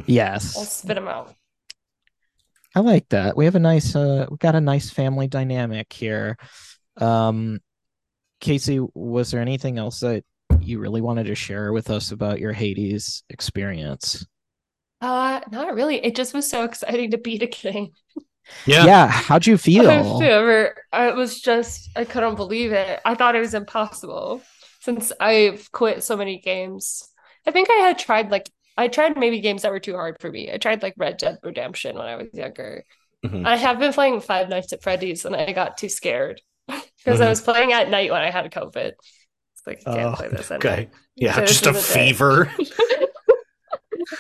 Yes. i'll spit him out I like that. We have a nice, uh, we got a nice family dynamic here. Um, Casey, was there anything else that you really wanted to share with us about your Hades experience? Uh, not really. It just was so exciting to beat a game. Yeah. Yeah, how'd you feel? I've was just, I couldn't believe it. I thought it was impossible since I've quit so many games. I think I had tried like, I tried maybe games that were too hard for me. I tried like Red Dead Redemption when I was younger. Mhm. I have been playing Five Nights at Freddy's and I got too scared because I Mhm. was playing at night when I had COVID. It's like, I can't Oh, play this at Okay. night. Yeah, So this just a is a day. fever.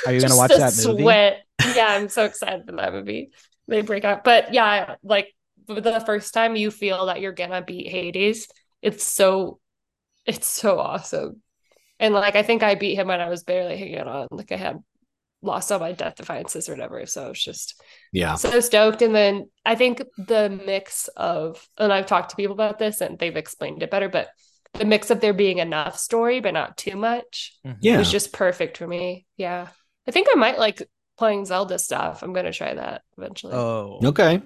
Are you gonna watch that movie? Sweat. Yeah, I'm so excited for that movie. They break out, but yeah, like the first time you feel that you're gonna beat Hades, it's so, it's so awesome. And like I think I beat him when I was barely hanging on. Like I had lost all my death defiances or whatever. So it's just Yeah. so stoked. And then I think the mix of, and I've talked to people about this and they've explained it better, but the mix of there being enough story but not too much Yeah. was just perfect for me. Yeah. I think I might like playing Zelda stuff. I'm gonna try that eventually. Oh, Okay.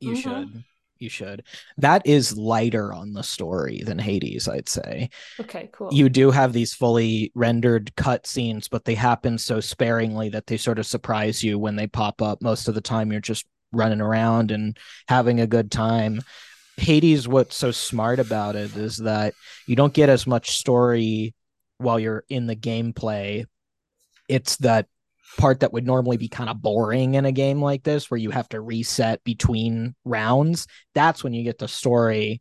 you Mhm. should. You should. That is lighter on the story than Hades, I'd say. Okay, cool. You do have these fully rendered cutscenes, but they happen so sparingly that they sort of surprise you when they pop up. Most of the time, you're just running around and having a good time. Hades, what's so smart about it is that you don't get as much story while you're in the gameplay. It's that part that would normally be kind of boring in a game like this, where you have to reset between rounds. That's when you get the story.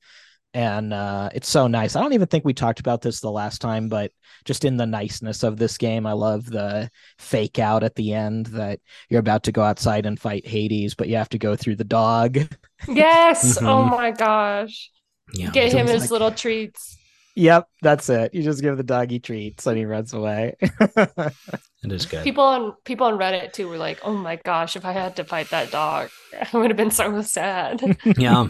And uh, it's so nice. I don't even think we talked about this the last time, but just in the niceness of this game, I love the fake out at the end that you're about to go outside and fight Hades, but you have to go through the dog. yes. Oh Mhm. my gosh. Yeah. Get So him his like- little treats. Yep, that's it. You just give the doggy treats and he runs away. It is good. People on people on Reddit too were like, "Oh my gosh, if I had to fight that dog, I would have been so sad." yeah.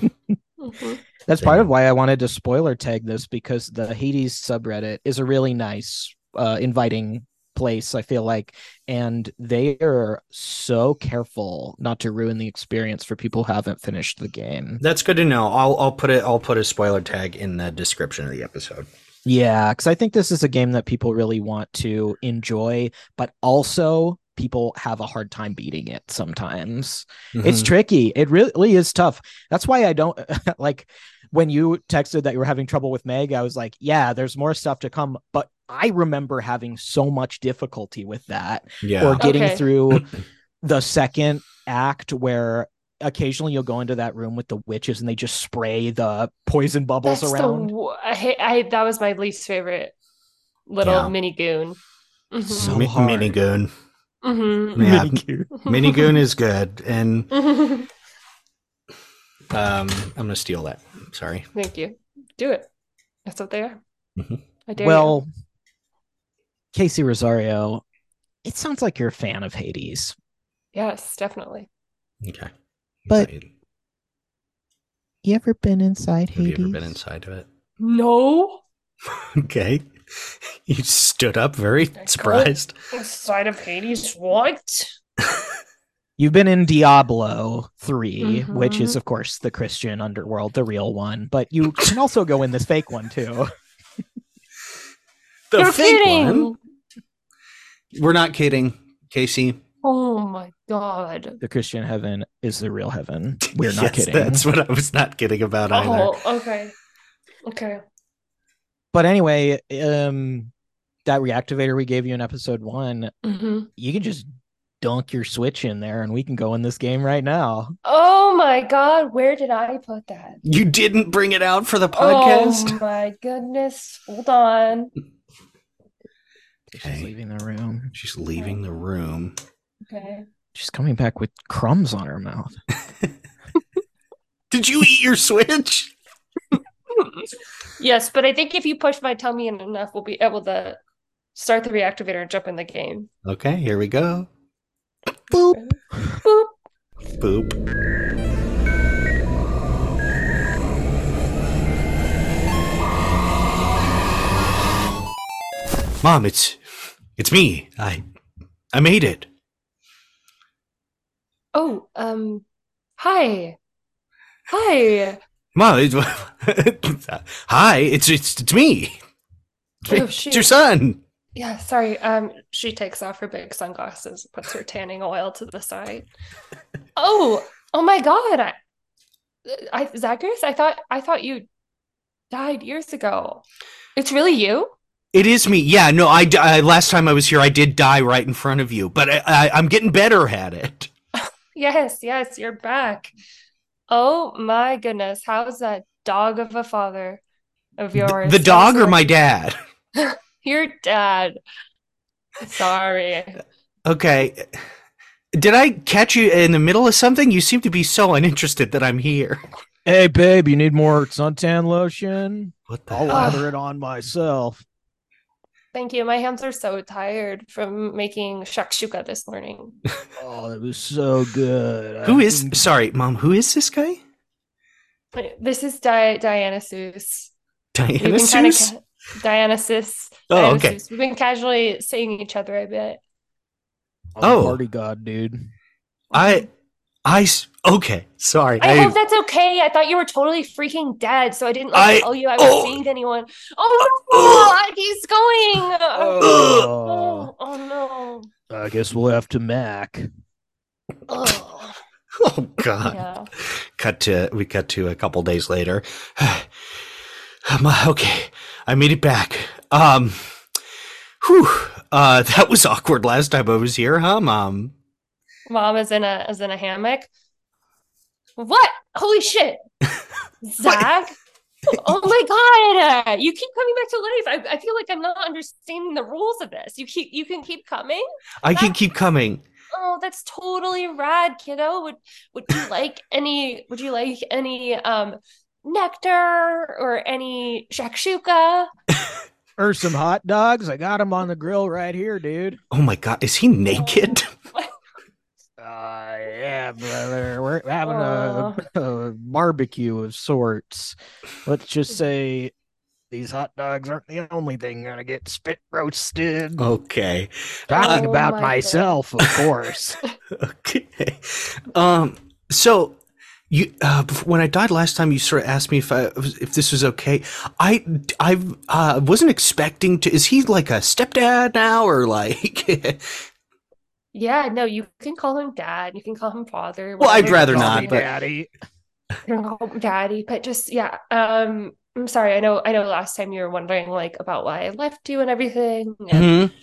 Mhm. That's part of why I wanted to spoiler tag this because the Hades subreddit is a really nice, uh, inviting place, I feel like. And they are so careful not to ruin the experience for people who haven't finished the game. That's good to know. I'll I'll put it I'll put a spoiler tag in the description of the episode. Yeah, because I think this is a game that people really want to enjoy, but also people have a hard time beating it sometimes. It's Mhm. tricky. It really is tough. That's why I don't like when you texted that you were having trouble with Meg, I was like, yeah, there's more stuff to come. But I remember having so much difficulty with that yeah. or getting Okay. through the second act where occasionally you'll go into that room with the witches and they just spray the poison bubbles That's around. wo- I, I that was my least favorite little Yeah. mini goon. Mhm. So Mi- hard. Minigoon. Mhm. Yeah. Minigoon. Minigoon is good. And Mhm. um I'm gonna steal that. Sorry. Thank you. Do it. That's what they are. Mhm. I dare you. Well, Casey Rosario, it sounds like you're a fan of Hades. yes, definitely. Okay. But- Have You ever been inside you Hades? Have you ever been inside of it? No, Okay. You stood up very go. surprised. inside of Hades. What? You've been in Diablo 3, which is, of course, the Christian underworld, the real one, but you can also go in this fake one too. The You're fake kidding. one. We're not kidding, Casey. Oh my god. The Christian heaven is the real heaven. We're not Yes, kidding. That's what I was not kidding about either. Oh, okay. Okay. But anyway, um, that reactivator we gave you in episode one, hmm you can just dunk your switch in there and we can go in this game right now. Oh my god, where did I put that? You didn't bring it out for the oh podcast? Oh my goodness. Hold on. She's Okay. leaving the room. She's leaving the room. Okay. She's coming back with crumbs on her mouth. Did you eat your switch? Yes, but I think if you push my tummy in enough, we'll be able to start the reactivator and jump in the game. Okay, here we go. Boop. Boop. Boop. Mom, it's it's me. I I made it. Oh, um, hi. Hi. Mom, it, hi, it's it's it's me. Oh, it's your son. Yeah, sorry. Um, she takes off her big sunglasses, puts her tanning oil to the side. Oh, oh my God! I, I Zacharias, I thought I thought you died years ago. It's really you? It is me. Yeah, no, I last time I was here, I did die right in front of you, but I, I, I'm getting better at it. Yes, yes, you're back. Oh my goodness, how's that dog of a father of yours? the dog or my dad? Your dad. Sorry. Okay. Did I catch you in the middle of something? You seem to be so uninterested that I'm here. Hey, babe, you need more suntan lotion? What the I'll hell? lather it on myself. Thank you. My hands are so tired from making shakshuka this morning. Oh, it was so good. Who I is couldn't- sorry, mom? Who is this guy? This is Di- Diana Seuss. Diana We've been kind of Seuss? ca- Diana Seuss. Oh, Diana okay. Seuss. We've been casually seeing each other a bit. I'm a Oh. party god, dude. I, I. Okay, sorry. I hope that's okay. I thought you were totally freaking dead, so I didn't like I- tell you I was oh. seeing anyone. Oh, no, he's oh. going. Oh, oh, Oh, oh no. I guess we'll have to Mac. Oh, oh God. yeah. Cut to we cut to a couple days later. Okay, I made it back. Um, whew. Uh, that was awkward last time I was here, huh, mom? Mom is in a is in a hammock. What? Holy shit, Zach! oh my god! You keep coming back to life. I, I feel like I'm not understanding the rules of this. You keep you can keep coming. I can keep coming. Oh, that's totally rad, kiddo. Would would you like any would you like any um nectar or any shakshuka? Or some hot dogs. I got them on the grill right here, dude. Oh my God, is he naked? Uh, yeah, brother. We're having a, a barbecue of sorts. Let's just say these hot dogs aren't the only thing gonna get spit roasted. Okay, Talking Oh about my myself, of course. okay. Um, so you uh, when I died last time, you sort of asked me if I if this was okay. I I uh, wasn't expecting to. Is he like a stepdad now, or like? Yeah, no, you can call him dad. You can call him father. Well, I'd rather not, want. Call me but- daddy. You can call him daddy, but just yeah. Um, I'm sorry. I know. I know. Last time you were wondering like about why I left you and everything, and Mhm.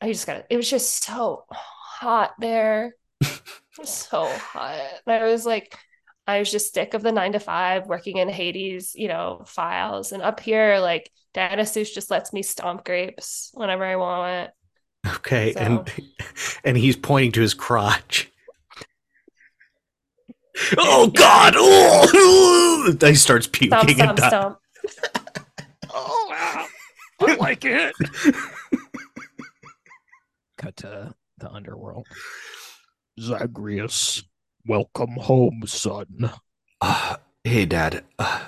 I just got. It was just so hot there, so hot. And I was like, I was just sick of the nine to five working in Hades, you know, files, and up here, like Diana Seuss just lets me stomp grapes whenever I want. Okay, and and he's pointing to his crotch. Oh God! Oh, he starts puking Stomp, and stomp, die. stomp. Oh, I like it. Cut to the underworld. Zagreus, welcome home, son. Uh, hey, Dad. Uh,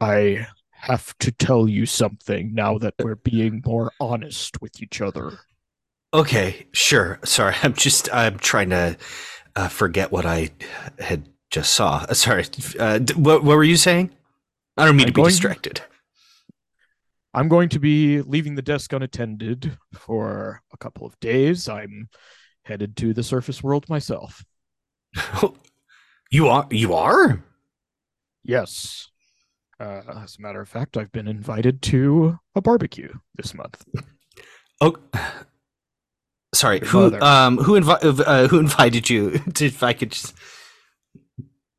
I have to tell you something now that we're being more honest with each other. okay, sure. Sorry, I'm just I'm trying to uh, forget what I had just saw. Uh, sorry. Uh, d- what, what were you saying? I don't mean I'm to be distracted. I'm going to be leaving the desk unattended for a couple of days. I'm headed to the surface world myself. you are. You are. Yes. Uh, as a matter of fact, I've been invited to a barbecue this month. Oh, sorry. Who um who invi- uh, who invited you? if I could just.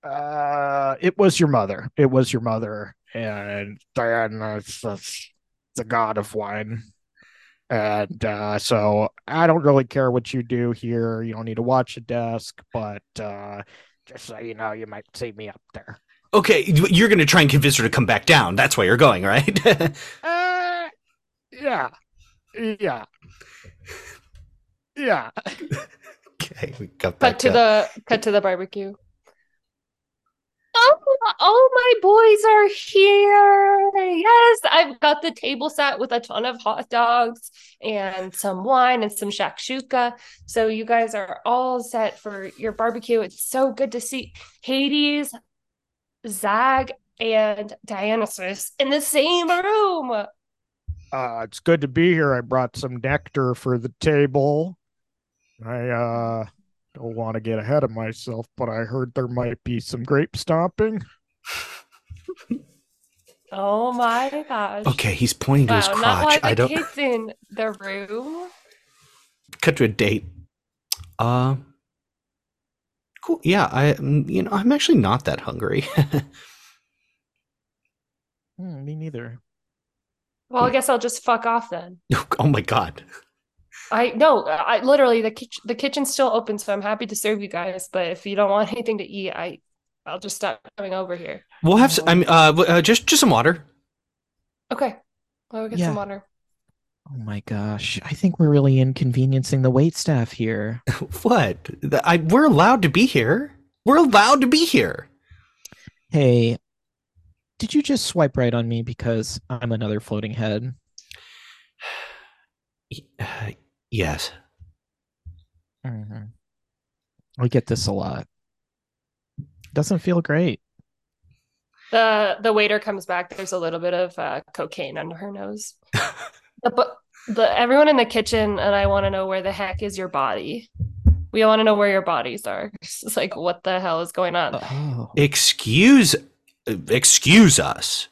Uh, it was your mother. It was your mother, and Diana the god of wine. And uh, so I don't really care what you do here. You don't need to watch a desk, but uh, just so you know, you might see me up there. Okay, you- you're gonna try and convince her to come back down. That's why you're going, right? Uh, yeah, yeah, yeah. okay, we got back Cut to the cut to the barbecue. Oh, all my boys are here. Yes, I've got the table set with a ton of hot dogs and some wine and some shakshuka. So you guys are all set for your barbecue. It's so good to see Hades, Zag, and Dionysus in the same room. Uh, it's good to be here. I brought some nectar for the table. I uh don't want to get ahead of myself, but I heard there might be some grape stomping. Oh my gosh. Okay, he's pointing to Wow, his not crotch. why I the don't kids in the room. cut to a date. Uh, cool. Yeah, I mm, you know I'm actually not that hungry. Hmm, me neither. Well, I guess I'll just fuck off then. oh my god. I no, I literally the kitchen the kitchen's still open, so I'm happy to serve you guys. But if you don't want anything to eat, I I'll just stop coming over here. We'll have. s- I mean, uh, w- uh, just just some water. Okay, I'll get Yeah. some water. Oh my gosh. I think we're really inconveniencing the wait staff here. What? The- I, we're allowed to be here. We're allowed to be here. Hey, did you just swipe right on me because I'm another floating head? Y- uh, yes. Mhm. I get this a lot. Doesn't feel great. The the waiter comes back. There's a little bit of uh, cocaine under her nose. the, but the everyone in the kitchen and I want to know where the heck is your body. We all want to know where your bodies are. It's like what the hell is going on? Oh. Excuse, excuse us.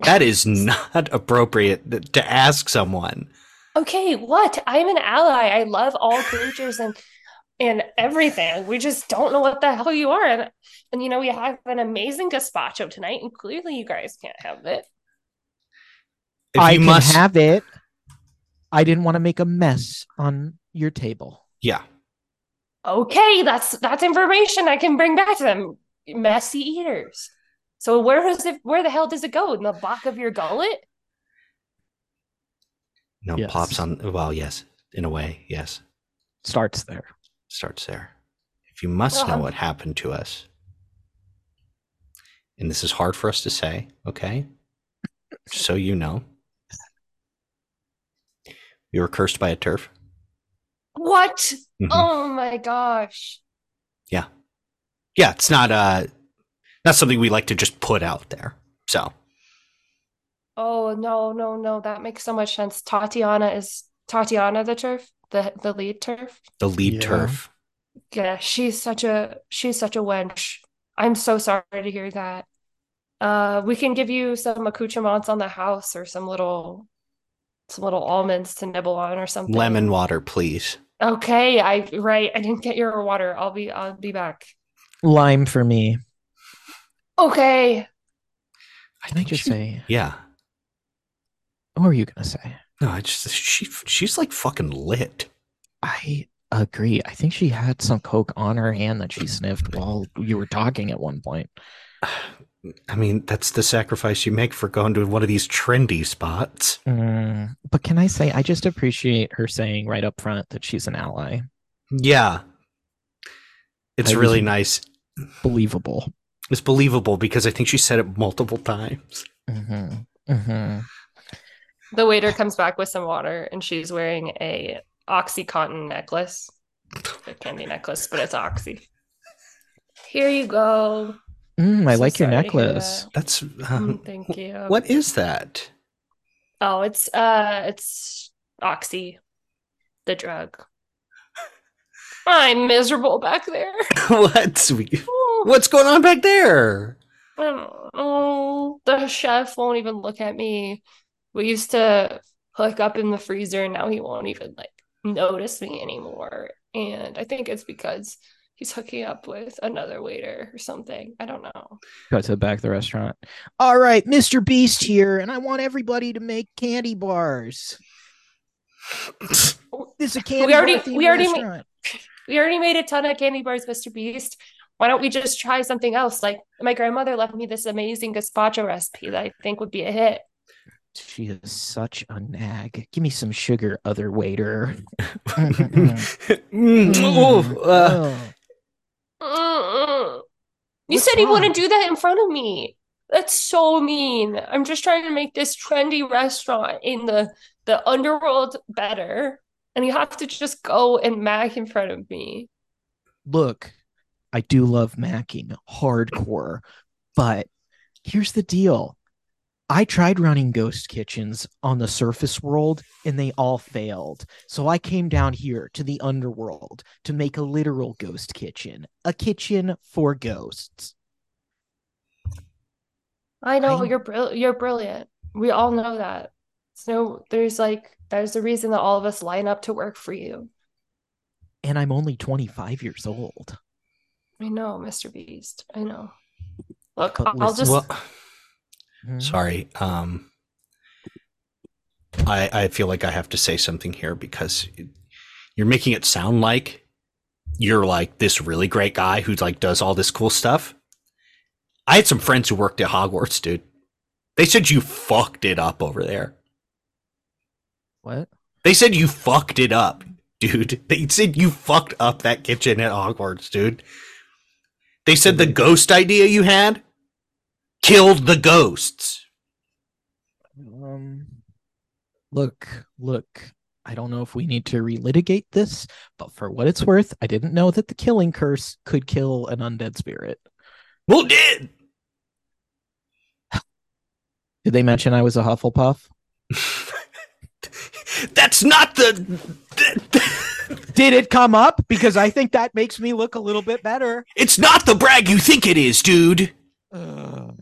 That is not appropriate to ask someone. Okay, what? I'm an ally. I love all creatures and and everything. We just don't know what the hell you are. And and you know, we have an amazing gazpacho tonight, and clearly you guys can't have it. If I you can must, have it. I didn't want to make a mess on your table. yeah. Okay, that's that's information I can bring back to them. Messy eaters. So where is it where the hell does it go? In the back of your gullet? No Yes. pops on. Well, yes, in a way, yes. Starts there. Starts there. If you must know Um. what happened to us, and this is hard for us to say, okay? So you know, we were cursed by a TERF. What? Mhm. Oh my gosh. Yeah. Yeah, it's not uh, not something we like to just put out there. So Oh no, no, no. That makes so much sense. Tatiana is Tatiana the TERF? The the lead TERF? the lead Yeah. TERF. Yeah, she's such a she's such a wench. I'm so sorry to hear that. Uh, we can give you some accoutrements on the house or some little some little almonds to nibble on or something. Lemon water, please. Okay, I right. I didn't get your water. I'll be I'll be back. Lime for me. Okay. I think just she- say, Yeah. What were you going to say? No, I just she she's like fucking lit. I agree. I think she had some coke on her hand that she sniffed while you were talking at one point. I mean, that's the sacrifice you make for going to one of these trendy spots. Mm, but can I say, I just appreciate her saying right up front that she's an ally. Yeah. It's I really nice. Believable. It's believable because I think she said it multiple times. Mm-hmm. Mm-hmm. The waiter comes back with some water, and she's wearing a oxycontin necklace, a candy necklace, but it's oxy. Here you go. Mm, I So like your sorry to hear necklace. that. That's Mm, um, Thank you. what is that? Oh, it's uh, it's oxy, the drug. I'm miserable back there. What's what's going on back there? Oh. The chef won't even look at me. We used to hook up in the freezer, and now he won't even like notice me anymore. And I think it's because he's hooking up with another waiter or something. I don't know. Go to the back of the restaurant. All right, Mr. Beast here, and I want everybody to make candy bars. This is a candy already- bar we already restaurant. We already made a ton of candy bars, Mr. Beast. Why don't we just try something else? Like my grandmother left me this amazing gazpacho recipe that I think would be a hit. She is such a nag. Give me some sugar, other waiter. Mm, oh, uh, Oh. You said you wouldn't do that in front of me. That's so mean. I'm just trying to make this trendy restaurant in the the underworld better, and you have to just go and mag in front of me. Look, I do love macking hardcore, but here's the deal. I tried running ghost kitchens on the surface world and they all failed. So I came down here to the underworld to make a literal ghost kitchen, a kitchen for ghosts. I know I- you're brill you're brilliant. We all know that. So there's like there's a reason that all of us line up to work for you. And I'm only 25 years old. I know, Mr. Beast. I know. Look, But I'll listen- just well, Mhm. sorry. Um, I I feel like I have to say something here because you're making it sound like you're like this really great guy who like does all this cool stuff. I had some friends who worked at Hogwarts, dude. They said you fucked it up over there. What? They said you fucked it up, dude. They said you fucked up that kitchen at Hogwarts, dude. They said the ghost idea you had killed the ghosts. Um, look, look. I don't know if we need to relitigate this, but for what it's worth, I didn't know that the killing curse could kill an undead spirit. Well, did. Did they mention I was a Hufflepuff? That's not the. Did it come up? Because I think that makes me look a little bit better. It's not the brag you think it is, dude. Ugh.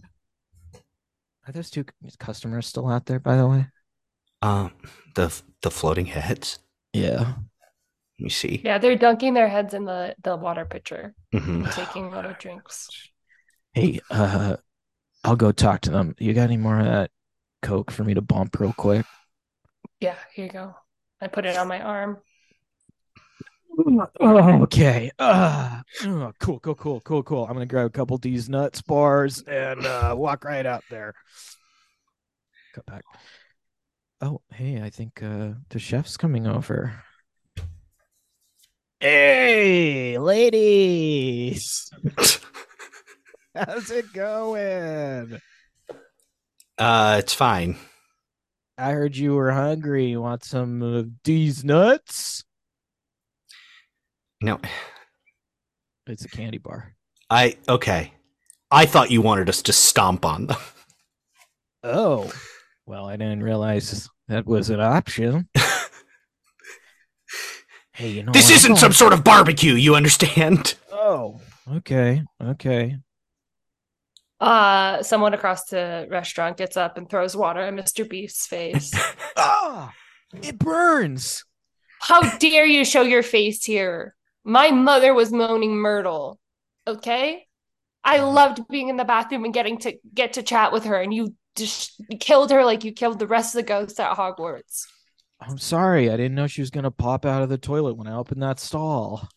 Are those two customers still out there, by the way? Um, the the floating heads. Yeah. Let me see. yeah, they're dunking their heads in the the water pitcher, Mhm. taking little drinks. Hey, uh, I'll go talk to them. You got any more of that Coke for me to bump real quick? Yeah, here you go. I put it on my arm. Okay. Uh, cool, cool, cool, cool, cool. I'm gonna grab a couple of these nuts bars and uh, walk right out there. Cut back. Oh, hey, I think uh, the chef's coming over. Hey, ladies. How's it going? Uh, it's fine. I heard you were hungry. You want some of these nuts? No, It's a candy bar. I okay. I thought you wanted us to stomp on them. Oh, well, I didn't realize that was an option. hey, you know This is isn't some sort of barbecue. You understand? Oh, okay, okay. Uh, someone across the restaurant gets up and throws water at Mr. Beast's face. Ah, it burns. How dare you show your face here? My mother was moaning Myrtle. Okay? I uh-huh. loved being in the bathroom and getting to get to chat with her, and you just killed her like you killed the rest of the ghosts at Hogwarts. I'm sorry. I didn't know she was gonna pop out of the toilet when I opened that stall.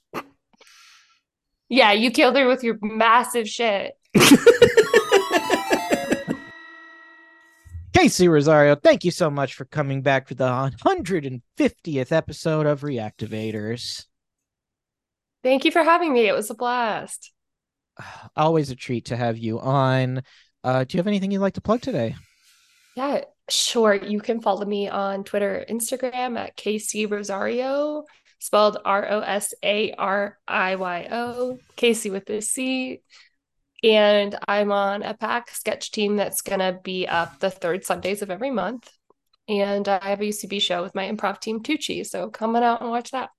Yeah, you killed her with your massive shit. Casey Rosario, thank you so much for coming back for the 150th episode of Reactivators. Thank you for having me. It was a blast. Always a treat to have you on. Uh, do you have anything you'd like to plug today? Yeah, sure. You can follow me on Twitter, Instagram at KC Rosario, spelled R O S A R I Y O, Casey with a C. And I'm on a pack sketch team that's going to be up the third Sundays of every month. And I have a UCB show with my improv team, Tucci. So come on out and watch that.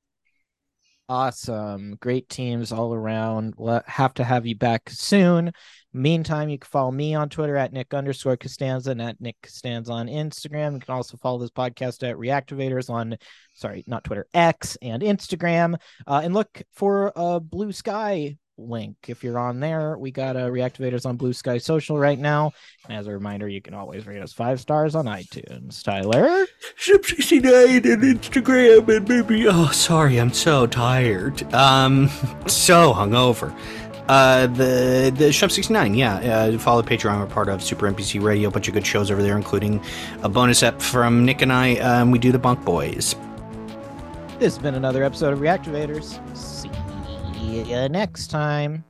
Awesome. Great teams all around. We'll have to have you back soon. Meantime, you can follow me on Twitter at Nick underscore Costanza and at Nick Costanza on Instagram. You can also follow this podcast at Reactivators on, sorry, not Twitter, X and Instagram. Uh, and look for a Blue Sky link if you're on there. We got a Reactivators on Blue Sky Social right now. And as a reminder, you can always rate us five stars on iTunes. Tyler? Sub69 and Instagram and maybe oh sorry, I'm so tired. Um so hungover. Uh the the Shub 69, yeah. Uh follow Patreon, we're part of Super NPC Radio, a bunch of good shows over there, including a bonus ep from Nick and I. Um we do the bunk boys. This has been another episode of Reactivators. See you next time.